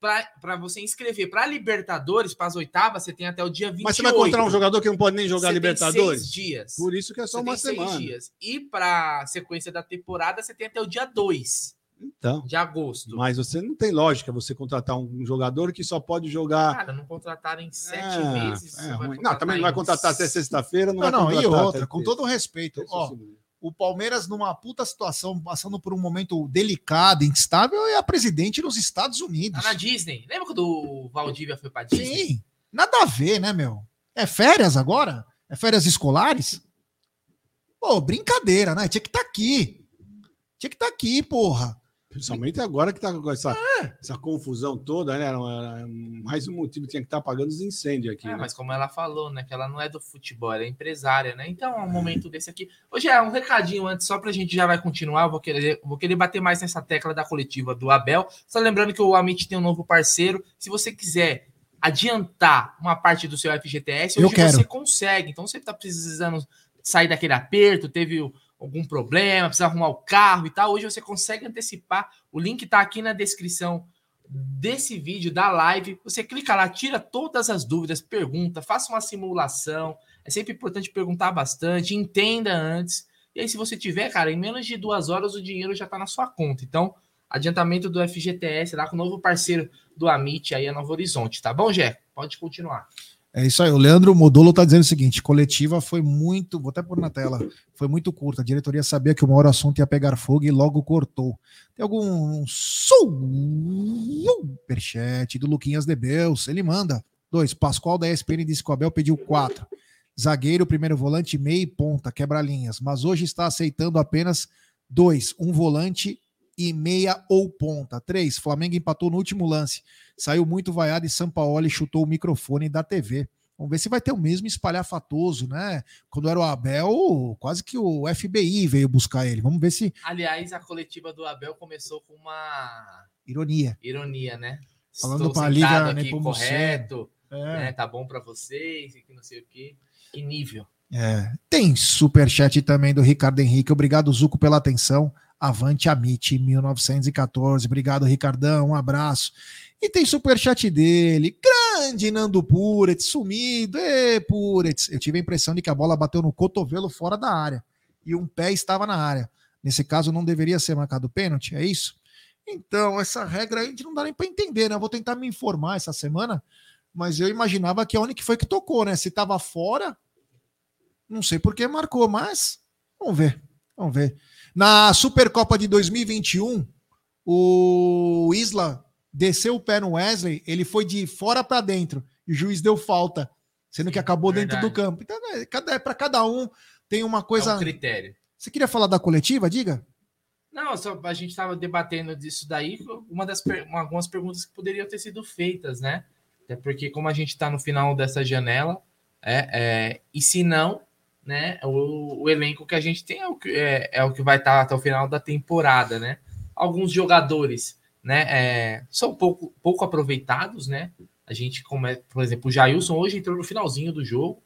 Pra, pra você inscrever pra Libertadores, pras oitavas, você tem até o dia 28. Mas você vai encontrar um jogador que não pode nem jogar Você tem Libertadores? seis dias. Por isso que é só Você uma tem seis semana. dias. E pra sequência da temporada, você tem até o dia 2 Então. de agosto. Mas você não tem lógica você contratar um jogador que só pode jogar. Cara, não contrataram em sete É, meses. é Não, também não vai em contratar até sexta-feira. Não, Não, vai não, e outra, com todo o respeito, ó, o Palmeiras numa puta situação, passando por um momento delicado, instável, é a presidente nos Estados Unidos. Tá na Disney. Lembra quando o Valdívia foi pra Disney? Sim, nada a ver, né, meu? É férias agora? É férias escolares? Pô, brincadeira, né? Tinha que estar aqui. Tinha que estar aqui, porra. Principalmente agora que tá com essa, É. essa confusão toda, né? Mais um motivo tinha que estar apagando os incêndios aqui. É, né? mas como ela falou, né? Que ela não é do futebol, ela é empresária, né? Então, é um momento desse aqui. Hoje é um recadinho antes, só pra gente já vai continuar. eu Vou querer, vou querer bater mais nessa tecla da coletiva do Abel. Só lembrando que o Amit tem um novo parceiro. Se você quiser adiantar uma parte do seu FGTS, Eu hoje quero. você consegue. Então, você tá precisando sair daquele aperto, teve algum problema, precisa arrumar o carro e tal. Hoje você consegue antecipar. O link tá aqui na descrição desse vídeo, da live. Você clica lá, tira todas as dúvidas, pergunta, faça uma simulação. É sempre importante perguntar bastante, entenda antes. E aí, se você tiver, cara, em menos de duas horas o dinheiro já tá na sua conta. Então, adiantamento do FGTS lá com o novo parceiro do Amit aí, a Novo Horizonte, tá bom, Jé? Pode continuar. É isso aí. O Leandro Modolo tá dizendo o seguinte: coletiva foi muito, vou até pôr na tela, foi muito curta. A diretoria sabia que uma hora o assunto ia pegar fogo e logo cortou. Tem algum superchat do Luquinhas Debeus? Ele manda. Dois. Pascoal da ESPN disse que o Abel pediu quatro. Zagueiro, primeiro volante, meia e ponta, quebra-linhas. Mas hoje está aceitando apenas dois. Um volante e meia ou ponta. Três. Flamengo empatou no último lance. Saiu muito vaiado e Sampaoli chutou o microfone da TV. Vamos ver se vai ter o mesmo espalhafatoso, né? Quando era o Abel, quase que o FBI veio buscar ele. Vamos ver se. Aliás, a coletiva do Abel começou com uma Ironia. ironia, né? Falando pra sentado Liga aqui correto, É. né? Tá bom pra vocês, que não sei o quê. Que nível. É. Tem superchat também do Ricardo Henrique. Obrigado, Zuco, pela atenção. Avante Amit 1914. Obrigado, Ricardão. Um abraço. E tem superchat dele. Grande Nando Puretz, sumido. Ê, Puretz. Eu tive a impressão de que a bola bateu no cotovelo fora da área. E um pé estava na área. Nesse caso, não deveria ser marcado pênalti, é isso? Então, essa regra a gente não dá nem para entender, né? Eu vou tentar me informar essa semana, mas eu imaginava que a única foi que tocou, né? Se estava fora, não sei por que marcou, mas vamos ver. Vamos ver. Na Supercopa de 2021, o Isla desceu o pé no Wesley, ele foi de fora para dentro e o juiz deu falta, sendo que acabou dentro do verdade. campo. Então, é, cada, para cada um tem uma É coisa. um critério. Você queria falar da coletiva? Diga. Não, só a gente estava debatendo disso daí, uma das algumas perguntas que poderiam ter sido feitas, né? Até porque, como a gente está no final dessa janela, é, é, e se não, né, o, o, elenco que a gente tem é o que, é, é o que vai estar tá até o final da temporada, né? Alguns jogadores, né, é, são pouco, pouco aproveitados, né? A gente, por exemplo, o Jailson hoje entrou no finalzinho do jogo.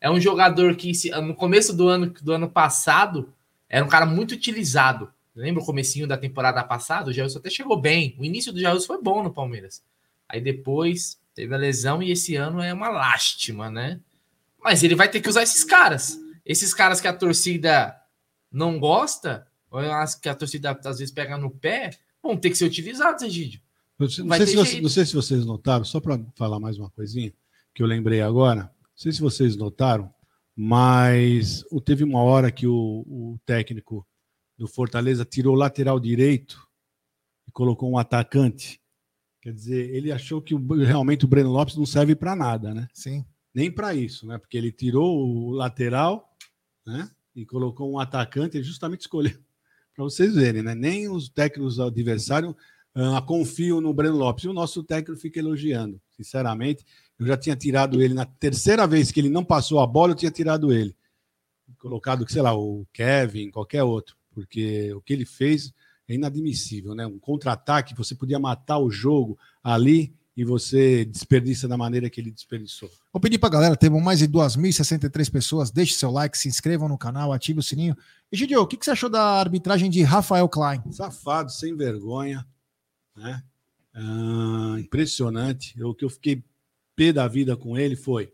É um jogador que no começo do ano, do ano passado era um cara muito utilizado. Lembra o comecinho da temporada passada? O Jailson até chegou bem. O início do Jailson foi bom no Palmeiras. Aí depois teve a lesão e esse ano é uma lástima, né? Mas ele vai ter que usar esses caras. Esses caras que a torcida não gosta, ou que a torcida às vezes pega no pé, vão ter que ser utilizados, Egídio. Não sei, não sei, se você, não sei, se vocês notaram, só para falar mais uma coisinha que eu lembrei agora, não sei se vocês notaram, mas teve uma hora que o, o técnico do Fortaleza tirou o lateral direito e colocou um atacante. Quer dizer, ele achou que o, realmente o Breno Lopes não serve para nada, né? Sim. Nem para isso, né? Porque ele tirou o lateral, né? E colocou um atacante, ele justamente escolheu para vocês verem, né? Nem os técnicos adversários uh, confiam no Breno Lopes. E o nosso técnico fica elogiando, sinceramente. Eu já tinha tirado ele na terceira vez que ele não passou a bola, eu tinha tirado ele. Colocado, sei lá, o Kevin, qualquer outro, porque o que ele fez é inadmissível, né? Um contra-ataque, você podia matar o jogo ali e você desperdiça da maneira que ele desperdiçou. Vou pedir para a galera, temos mais de 2.063 pessoas, deixe seu like, se inscrevam no canal, ative o sininho. E, Gidio, o que, que você achou da arbitragem de Rafael Klein? Safado, sem vergonha, né? Ah, impressionante. O que eu fiquei pé da vida com ele foi,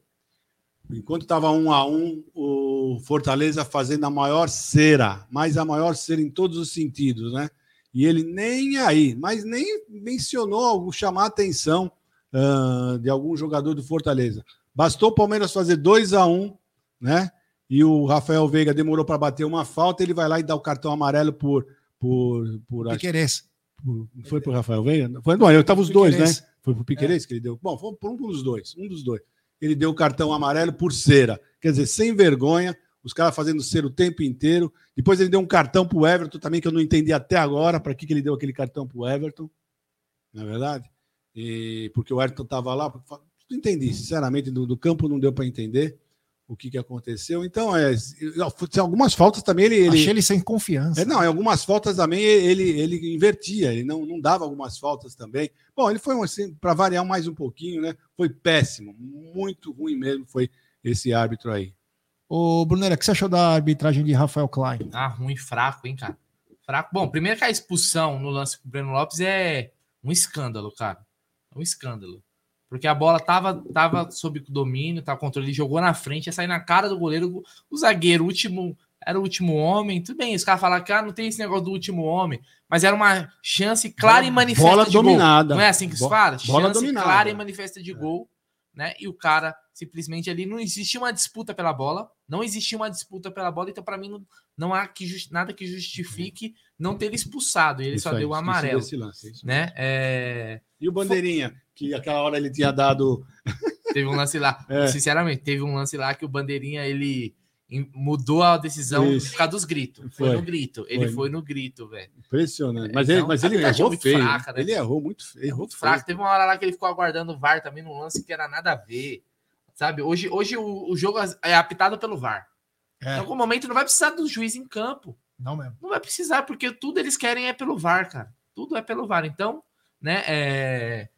enquanto estava um a um, o Fortaleza fazendo a maior cera, mas a maior cera em todos os sentidos, né? E ele nem aí, mas nem mencionou chamar a atenção uh, de algum jogador do Fortaleza. Bastou o Palmeiras fazer 2 a 1 um, né? E o Rafael Veiga demorou para bater uma falta, ele vai lá e dá o cartão amarelo por. por, por Piqueires. Por, foi pro Rafael Veiga? Foi, não, eu tava os dois, né? Foi pro Piqueires é. que ele deu. Bom, foi por um dos dois, um dos dois. Ele deu o cartão amarelo por cera. Quer dizer, sem vergonha, os caras fazendo ser o tempo inteiro. Depois ele deu um cartão para o Everton também, que eu não entendi até agora para que, que ele deu aquele cartão para o Everton. Não é verdade? E porque o Everton estava lá. Não entendi, sinceramente, do, do campo não deu para entender o que, que aconteceu. Então, é, algumas faltas também ele. ele Achei ele sem confiança. É, não, em algumas faltas também ele, ele invertia, ele não, não dava algumas faltas também. Bom, ele foi, assim, para variar mais um pouquinho, né? Foi péssimo, muito ruim mesmo foi esse árbitro aí. Ô, Brunera, o que você achou da arbitragem de Rafael Klein? Ah, ruim, fraco, hein, cara? Fraco. Bom, primeiro que a expulsão no lance com o Breno Lopes é um escândalo, cara. É um escândalo. Porque a bola tava, tava sob domínio, tava controle, ele jogou na frente, ia sair na cara do goleiro, o zagueiro, o último, era o último homem. Tudo bem, os caras falaram que ah, não tem esse negócio do último homem, mas era uma chance clara e manifesta bola de dominada. gol. Não é assim que se fala? Bola chance dominada. clara e manifesta de gol, né? E o cara simplesmente ali não existia uma disputa pela bola, não existia uma disputa pela bola, então para mim não, não há que just, nada que justifique não ter expulsado, e ele Isso só aí, deu o amarelo, desse lance, isso. né? É... E o Bandeirinha, que aquela hora ele tinha dado. Teve um lance lá, É. sinceramente, teve um lance lá que o Bandeirinha ele mudou a decisão Isso. por causa dos gritos. Foi, Foi. no grito, ele Foi. foi, no grito, velho. Impressionante. Mas, Então, ele, mas a ele é errou muito feio. fraca, né? Ele errou muito feio. Errou Muito fraco. feio. Teve uma hora lá que ele ficou aguardando o VAR também num lance que era nada a ver. Sabe? Hoje, hoje o, o jogo é apitado pelo VAR. É. Em algum momento não vai precisar do juiz em campo. Não mesmo. Não vai precisar, porque tudo eles querem é pelo VAR, cara. Tudo é pelo VAR. Então, né, é...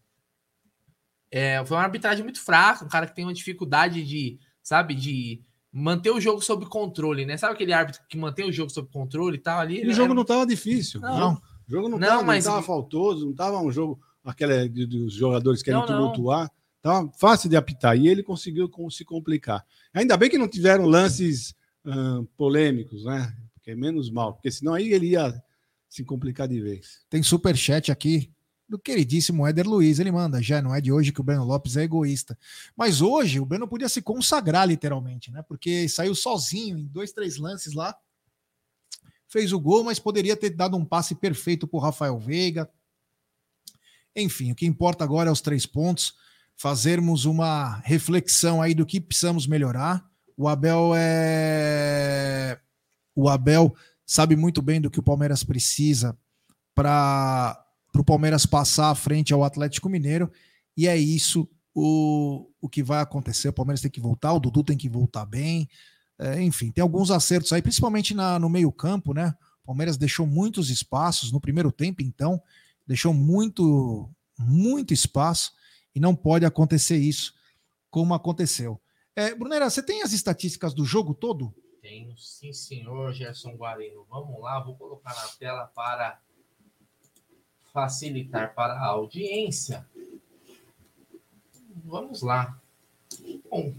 é, foi uma arbitragem muito fraca, um cara que tem uma dificuldade de, sabe, de manter o jogo sob controle, né? Sabe aquele árbitro que mantém o jogo sob controle e tal ali? E o jogo não estava difícil. Não. Não. O jogo não Não, estava mas- faltoso, não estava um jogo aquele dos jogadores querendo Não, não. Tava fácil de apitar. E ele conseguiu se complicar. Ainda bem que não tiveram lances ahn, polêmicos, né? Porque é menos mal. Porque senão aí ele ia se complicar de vez. Tem superchat aqui do queridíssimo Éder Luiz. Ele manda, já não é de hoje que o Breno Lopes é egoísta. Mas hoje o Breno podia se consagrar literalmente, né? Porque saiu sozinho em dois, três lances lá. Fez o gol, mas poderia ter dado um passe perfeito para Rafael Veiga. Enfim, o que importa agora é os três pontos. Fazermos uma reflexão aí do que precisamos melhorar. O Abel é. O Abel sabe muito bem do que o Palmeiras precisa para o Palmeiras passar à frente ao Atlético Mineiro, e é isso o, o que vai acontecer. O Palmeiras tem que voltar, o Dudu tem que voltar bem. É, enfim, tem alguns acertos aí, principalmente na, no meio-campo, né? O Palmeiras deixou muitos espaços no primeiro tempo, então, deixou muito, muito espaço e não pode acontecer isso como aconteceu. É, Brunera, você tem as estatísticas do jogo todo? Tenho, sim, senhor Gerson Guarino. Vamos lá, vou colocar na tela para facilitar para a audiência. Vamos lá. Bom,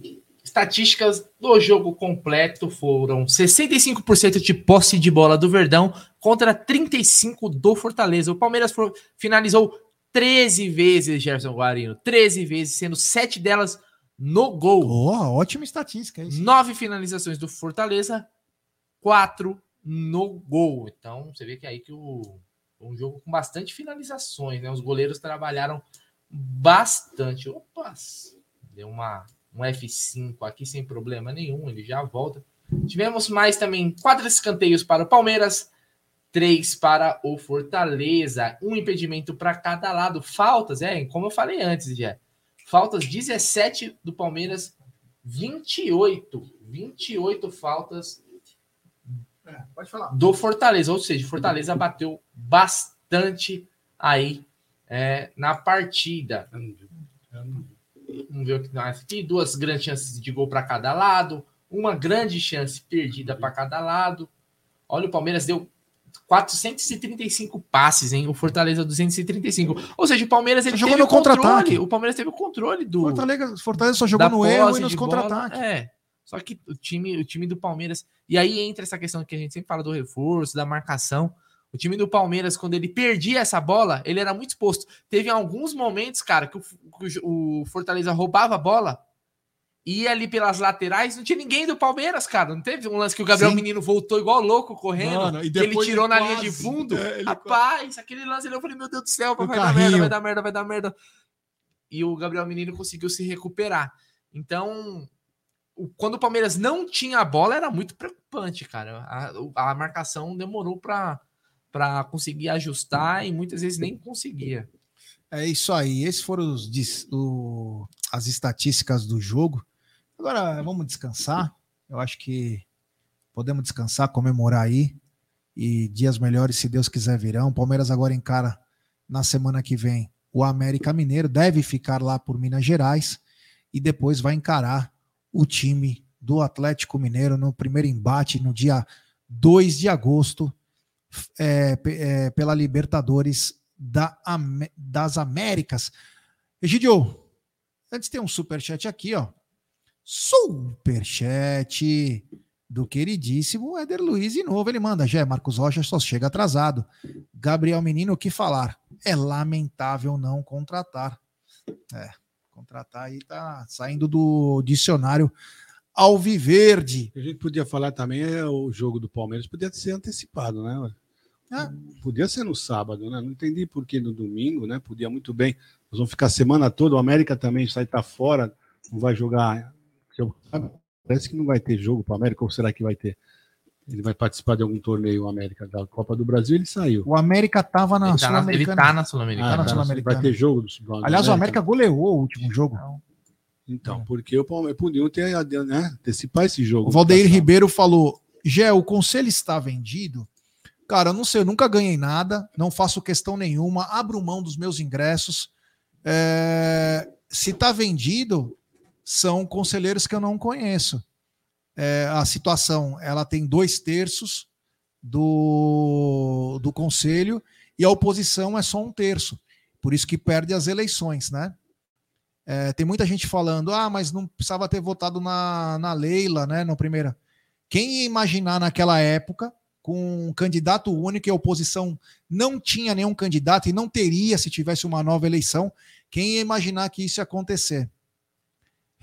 estatísticas do jogo completo foram 65% de posse de bola do Verdão contra 35% do Fortaleza. O Palmeiras finalizou 13 vezes, Gerson Guarino. 13 vezes, sendo 7 delas no gol. Oh, ótima estatística. É Nove finalizações do Fortaleza, quatro no gol. Então, você vê que é aí que o um jogo com bastante finalizações, né? Os goleiros trabalharam bastante. Opa! Deu uma um F5 aqui sem problema nenhum, ele já volta. Tivemos mais também quatro escanteios para o Palmeiras, três para o Fortaleza, um impedimento para cada lado. Faltas, é, como eu falei antes, já. Faltas 17 do Palmeiras, 28. 28 faltas é, pode falar. do Fortaleza. Ou seja, Fortaleza bateu bastante aí é, na partida. Vamos ver o que nós aqui. Duas grandes chances de gol para cada lado. Uma grande chance perdida para cada lado. Olha, o Palmeiras deu 435 passes, hein? O Fortaleza 235. Ou seja, o Palmeiras ele jogou no contra-ataque. O Palmeiras teve o controle do Fortaleza, Fortaleza só jogou no erro e nos contra-ataques. É. Só que o time, o time do Palmeiras, e aí entra essa questão que a gente sempre fala do reforço, da marcação. O time do Palmeiras, quando ele perdia essa bola, ele era muito exposto. Teve alguns momentos, cara, que o, que o Fortaleza roubava a bola, ia ali pelas laterais, não tinha ninguém do Palmeiras, cara. Não teve um lance que o Gabriel Sim. Menino voltou igual louco correndo, Mano, e que ele tirou na quase, linha de fundo. É, Rapaz, quase... aquele lance eu falei, meu Deus do céu, vai dar merda, vai dar merda, vai dar merda. E o Gabriel Menino conseguiu se recuperar. Então, quando o Palmeiras não tinha a bola, era muito preocupante, cara. A, a marcação demorou para para conseguir ajustar e muitas vezes nem conseguia. É isso aí. Esses foram os, o, as estatísticas do jogo. Agora vamos descansar. Eu acho que podemos descansar, comemorar aí. E dias melhores, se Deus quiser, virão. O Palmeiras agora encara na semana que vem o América Mineiro. Deve ficar lá por Minas Gerais. E depois vai encarar o time do Atlético Mineiro no primeiro embate no dia 2 de agosto é, é, pela Libertadores da, das Américas. Egidio, antes tem um superchat aqui, ó. Superchat do queridíssimo Éder Luiz de novo. Ele manda, Jé, Marcos Rocha só chega atrasado. Gabriel Menino, o que falar? É lamentável não contratar. É, contratar aí tá saindo do dicionário Alviverde. A gente podia falar também é o jogo do Palmeiras podia ser antecipado, né? Ah. Podia ser no sábado, né? Não entendi por que no domingo, né? Podia muito bem. Nós vamos ficar a semana toda. O América também sai tá fora, não vai jogar. Parece que não vai ter jogo para o América, ou será que vai ter? Ele vai participar de algum torneio América da Copa do Brasil, ele saiu. O América estava na Sul-Americana. Ele tá na Sul-Americana. Ah, tá vai ter jogo do sul Aliás, o América goleou o último jogo. Então, é. porque o Palmeiras podiam ter né, antecipar esse jogo. O Valdeir Ribeiro falou: Gé, o conselho está vendido Cara, eu não sei, eu nunca ganhei nada, não faço questão nenhuma, abro mão dos meus ingressos. É, se está vendido, são conselheiros que eu não conheço. É, a situação, ela tem dois terços do, do conselho e a oposição é só um terço. Por isso que perde as eleições, né? É, tem muita gente falando, ah, mas não precisava ter votado na, na Leila, né, na primeira. Quem ia imaginar naquela época com um candidato único e a oposição não tinha nenhum candidato e não teria se tivesse uma nova eleição. Quem ia imaginar que isso ia acontecer?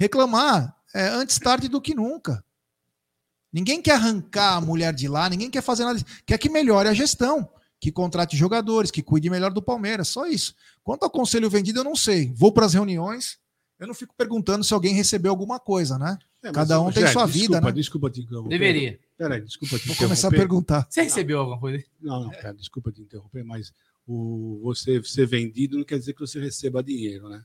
Reclamar é antes tarde do que nunca. Ninguém quer arrancar a mulher de lá, ninguém quer fazer nada. Quer que melhore a gestão, que contrate jogadores, que cuide melhor do Palmeiras, só isso. Quanto ao conselho vendido, eu não sei. Vou para as reuniões, eu não fico perguntando se alguém recebeu alguma coisa, né? É, Cada um tem sua desculpa, vida, né? Desculpa, te Deveria. Peraí, desculpa te Vou começar a perguntar. Você recebeu alguma coisa? Não, não, cara, desculpa te interromper, mas o, você ser vendido não quer dizer que você receba dinheiro, né?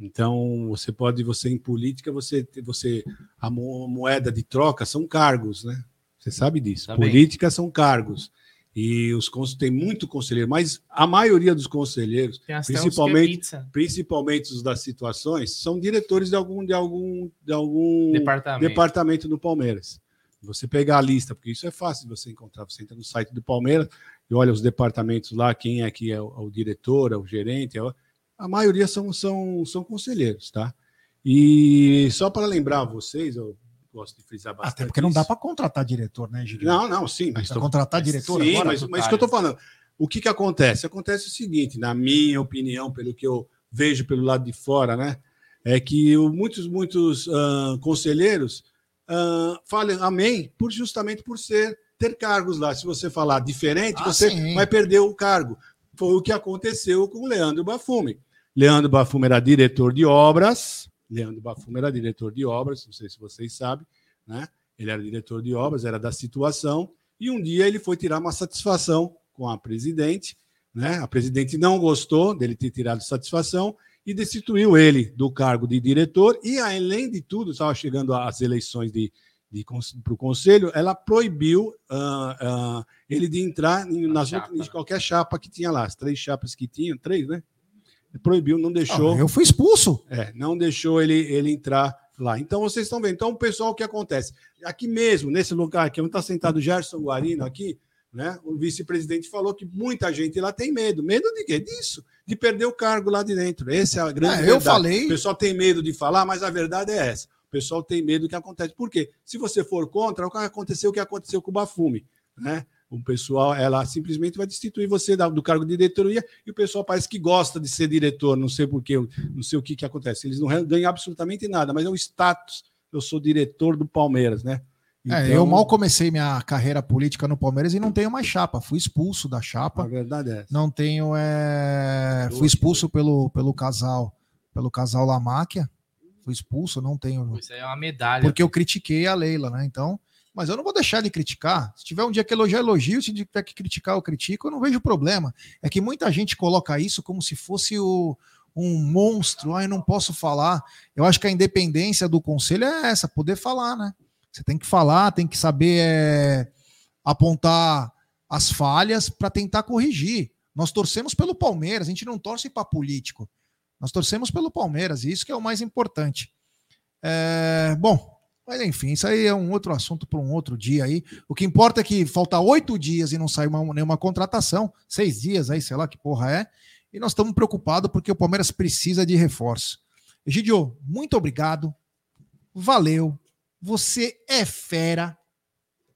Então, você pode, você em política, você, você a moeda de troca são cargos, né? Você sabe disso. Tá política são cargos. E os tem muito conselheiro, mas a maioria dos conselheiros, principalmente, principalmente os das situações, são diretores de algum, de algum, de algum departamento. departamento do Palmeiras. Você pegar a lista, porque isso é fácil de você encontrar. Você entra no site do Palmeiras e olha os departamentos lá, quem é que é o, o diretor, é o gerente, é o, a maioria são, são, são conselheiros, tá? E só para lembrar vocês, eu gosto de frisar bastante. Até porque não dá para contratar diretor, né, Gil? Não, não, sim. Mas tô... contratar diretor sim, agora, mas, mas isso que eu estou falando. O que, que acontece? Acontece o seguinte, na minha opinião, pelo que eu vejo pelo lado de fora, né? É que muitos, muitos uh, conselheiros uh, falam amém por justamente por ser ter cargos lá. Se você falar diferente, ah, você sim. vai perder o cargo. Foi o que aconteceu com o Leandro Bafume. Leandro Bafume era diretor de obras. Leandro Bafume era diretor de obras, não sei se vocês sabem, né? Ele era diretor de obras, era da situação, e um dia ele foi tirar uma satisfação com a presidente, né? A presidente não gostou dele ter tirado satisfação e destituiu ele do cargo de diretor, e além de tudo, estava chegando às eleições de, para o conselho, ela proibiu uh, uh, ele de entrar em, nas, em qualquer chapa que tinha lá, as três chapas que tinham, três, né? Proibiu, não deixou. Ah, eu fui expulso. É, não deixou ele, ele entrar lá. Então vocês estão vendo. Então, pessoal, o que acontece? Aqui mesmo, nesse lugar aqui, onde está sentado o Gerson Guarino aqui, né? O vice-presidente falou que muita gente lá tem medo. Medo de quê? Disso, de perder o cargo lá de dentro. Essa é a grande é. Eu falei. O pessoal tem medo de falar, mas a verdade é essa. O pessoal tem medo do que acontece. Por quê? Se você for contra, o que aconteceu o que aconteceu com o Bafume, né? O pessoal, ela simplesmente vai destituir você do cargo de diretoria e o pessoal parece que gosta de ser diretor, não sei porquê, não sei o que, que acontece. Eles não ganham absolutamente nada, mas é um status. Eu sou diretor do Palmeiras, né? Então... É, eu então mal comecei minha carreira política no Palmeiras e não tenho mais chapa. Fui expulso da chapa. A verdade é. Não tenho. É... Fui expulso pelo, pelo casal, pelo casal Lamáquia. Fui expulso, não tenho. Isso aí é uma medalha. Porque eu critiquei a Leila, né? Então, mas eu não vou deixar de criticar. Se tiver um dia que elogiar, elogio. Se tiver que criticar, eu critico. Eu não vejo problema. É que muita gente coloca isso como se fosse o, um monstro. Ah, eu não posso falar. Eu acho que a independência do conselho é essa, poder falar, né? Você tem que falar, tem que saber é, apontar as falhas para tentar corrigir. Nós torcemos pelo Palmeiras, a gente não torce para político. Nós torcemos pelo Palmeiras, e isso que é o mais importante. É, bom, mas enfim, isso aí é um outro assunto para um outro dia aí. O que importa é que falta oito dias e não sai uma, nenhuma contratação, seis dias aí, sei lá que porra é. E nós estamos preocupados porque o Palmeiras precisa de reforço. Egidio, muito obrigado. Valeu. Você é fera.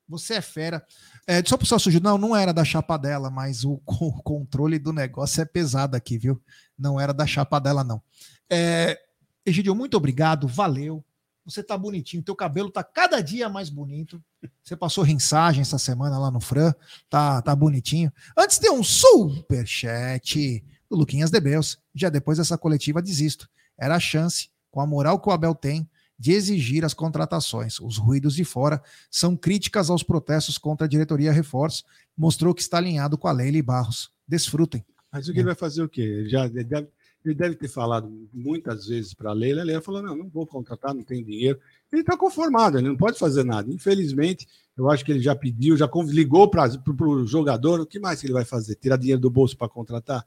Você é fera. É, só para o não, não era da chapa dela, mas o, o, controle do negócio é pesado aqui, viu? Não era da chapa dela, não. É, Egidio, muito obrigado. Valeu. Você tá bonitinho, teu cabelo tá cada dia mais bonito. Você passou rinsagem essa semana lá no Fran, tá, tá bonitinho. Antes de um super chat do Luquinhas Debels, já depois dessa coletiva desisto. Era a chance, com a moral que o Abel tem, de exigir as contratações. Os ruídos de fora são críticas aos protestos contra a diretoria reforço. Mostrou que está alinhado com a Leila e Barros. Desfrutem. Mas o que é. ele vai fazer o quê? Ele já deve ele deve ter falado muitas vezes para a Leila. A Leila falou: não, não vou contratar, não tem dinheiro. Ele está conformado, ele não pode fazer nada. Infelizmente, eu acho que ele já pediu, já ligou para o jogador. O que mais que ele vai fazer? Tirar dinheiro do bolso para contratar?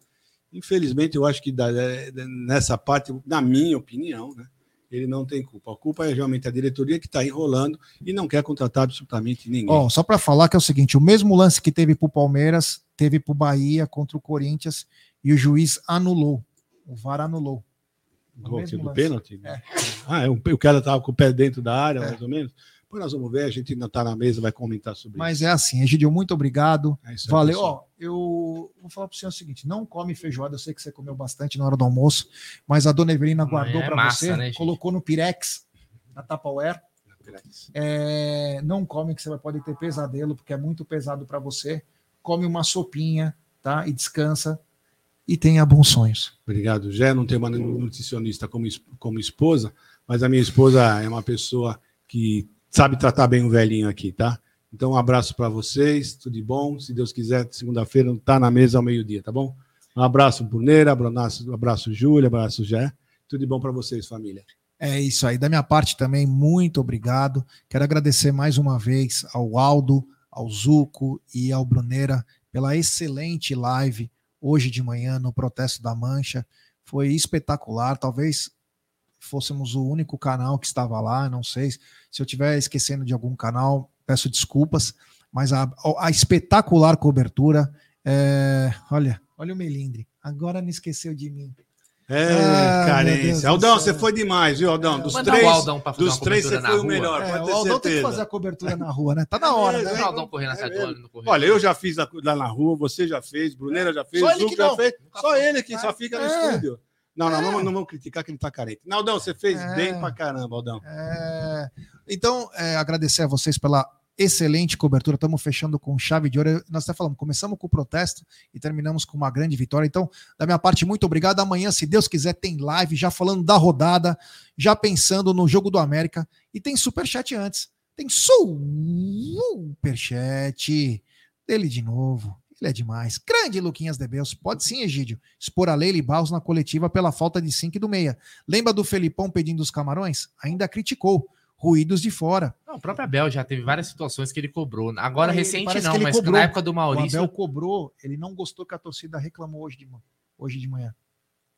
Infelizmente, eu acho que é, nessa parte, na minha opinião, né, ele não tem culpa. A culpa é realmente a diretoria que está enrolando e não quer contratar absolutamente ninguém. Oh, só para falar que é o seguinte: o mesmo lance que teve para o Palmeiras, teve para o Bahia contra o Corinthians e o juiz anulou. O VAR anulou. Do, do pênalti? É. Ah, é, o cara estava com o pé dentro da área, é. mais ou menos. Pois nós vamos ver, a gente ainda está na mesa, vai comentar sobre Mas isso. Mas é assim, Egidio, muito obrigado. É Valeu. Ó, eu vou falar para o senhor o seguinte: não come feijoada, eu sei que você comeu bastante na hora do almoço, mas a dona Evelina guardou é para você, né, colocou no Pirex, na Tupperware. É, não come, que você pode ter pesadelo, porque é muito pesado para você. Come uma sopinha, tá? E descansa e tenha bons sonhos. Obrigado. Já não tenho uma nutricionista como, como esposa, mas a minha esposa é uma pessoa que sabe tratar bem o velhinho aqui, tá? Então, um abraço para vocês, tudo de bom. Se Deus quiser, segunda-feira tá na mesa ao meio-dia, tá bom? Um abraço, Bruneira, abraço, abraço Júlia, abraço Jé. Tudo de bom para vocês, família. É isso aí. Da minha parte também, muito obrigado. Quero agradecer mais uma vez ao Aldo, ao Zuco e ao Bruneira pela excelente live hoje de manhã no Protesto da Mancha. Foi espetacular. Talvez fôssemos o único canal que estava lá. Não sei se eu estiver esquecendo de algum canal, peço desculpas. Mas a, a espetacular cobertura. É, olha, olha o Melindre. Agora não esqueceu de mim. É, ah, carência. Aldão, você foi demais, viu, Aldão? Dos três, Aldão dos três você foi o melhor. É, o Aldão certeza. tem que fazer a cobertura na rua, né? Tá na hora, é, né? O Aldão correndo na é, Olha, eu já fiz lá na rua, você já fez, Bruneira já fez, Zuco já fez. Só ele que só fica no é. estúdio. Não, não, não, não vamos criticar que ele tá carente. Não, Aldão, você fez é. bem pra caramba, Aldão. É. Então, agradecer a vocês pela excelente cobertura. Estamos fechando com chave de ouro. Nós até falamos, começamos com o protesto e terminamos com uma grande vitória. Então, da minha parte, muito obrigado. Amanhã, se Deus quiser, tem live, já falando da rodada, já pensando no jogo do América. E tem superchat antes. Tem superchat dele de novo. Ele é demais. Grande Luquinhas de Beus. Pode sim, Egídio. Expor a Leila e Baus na coletiva pela falta de 5 do meia. Lembra do Felipão pedindo os camarões? Ainda criticou ruídos de fora. Não, o próprio Abel já teve várias situações que ele cobrou. Agora, ele, recente não, mas cobrou. na época do Maurício. O Abel cobrou, ele não gostou que a torcida reclamou hoje de, hoje de manhã.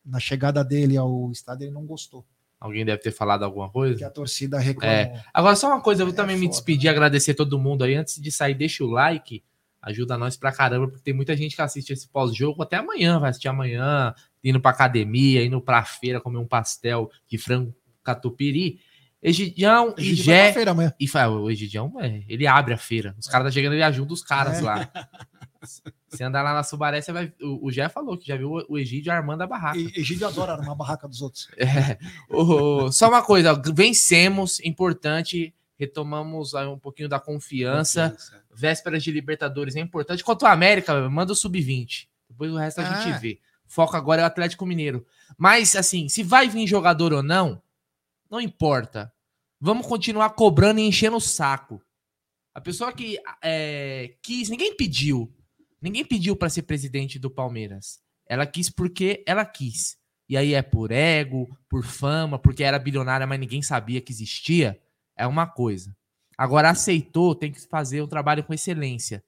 Na chegada dele ao estádio, ele não gostou. Alguém deve ter falado alguma coisa? Que a torcida reclamou. É. Agora, só uma coisa, eu vou é também foda, me despedir, né? agradecer todo mundo aí. Antes de sair, deixa o like, ajuda nós pra caramba, porque tem muita gente que assiste esse pós-jogo até amanhã, vai assistir amanhã, indo pra academia, indo pra feira comer um pastel de frango catupiry. Egidião e Gé. E fala, o Egidião, é, ele abre a feira. Os caras tá chegando, ele ajuda os caras é. lá. Se andar lá na Subaré, você vai. O, o Gé falou que já viu o Egídio armando a barraca. E, Egídio adora armar a barraca dos outros. É. O, só uma coisa, vencemos, importante. Retomamos um pouquinho da confiança. confiança. Vésperas de Libertadores é importante. Quanto ao América, manda o sub-20. Depois o resto a ah. gente vê. Foco agora é o Atlético Mineiro. Mas, assim, se vai vir jogador ou não, não importa. Vamos continuar cobrando e enchendo o saco. A pessoa que é, quis, ninguém pediu. Ninguém pediu para ser presidente do Palmeiras. Ela quis porque ela quis. E aí é por ego, por fama, porque era bilionária, mas ninguém sabia que existia. É uma coisa. Agora aceitou, tem que fazer um trabalho com excelência.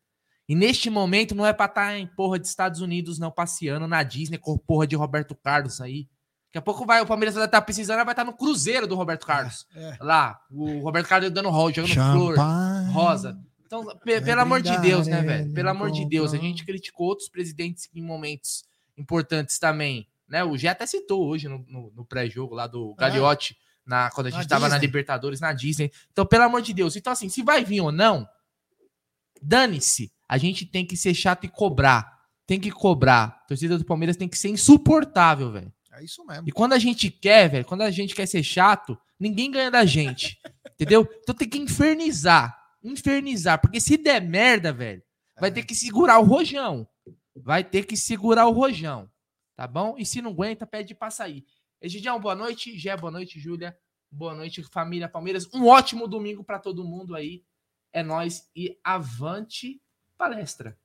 E neste momento não é para estar tá em porra de Estados Unidos, não, passeando na Disney com porra de Roberto Carlos aí. Daqui a pouco vai, o Palmeiras vai estar precisando, vai estar no Cruzeiro do Roberto Carlos. É, é. Lá, o Roberto Carlos dando rol, jogando Champagne. flor, rosa. Então, é pelo amor de Deus, né, velho? Pelo amor de Deus, a gente criticou outros presidentes em momentos importantes também. Né? O Gé até citou hoje no, no, no pré-jogo lá do Gagliotti, na, quando a gente estava na Libertadores, na Disney. Então, pelo amor de Deus. Então, assim, se vai vir ou não, dane-se. A gente tem que ser chato e cobrar. Tem que cobrar. A torcida do Palmeiras tem que ser insuportável, velho. É isso mesmo. E quando a gente quer, velho, quando a gente quer ser chato, ninguém ganha da gente. entendeu? Então tem que infernizar. Infernizar. Porque se der merda, velho, vai é. ter que segurar o rojão. Vai ter que segurar o rojão. Tá bom? E se não aguenta, pede pra sair. Egidião, boa noite. Gé, boa noite, Júlia. Boa noite, família Palmeiras. Um ótimo domingo para todo mundo aí. É nós e avante palestra.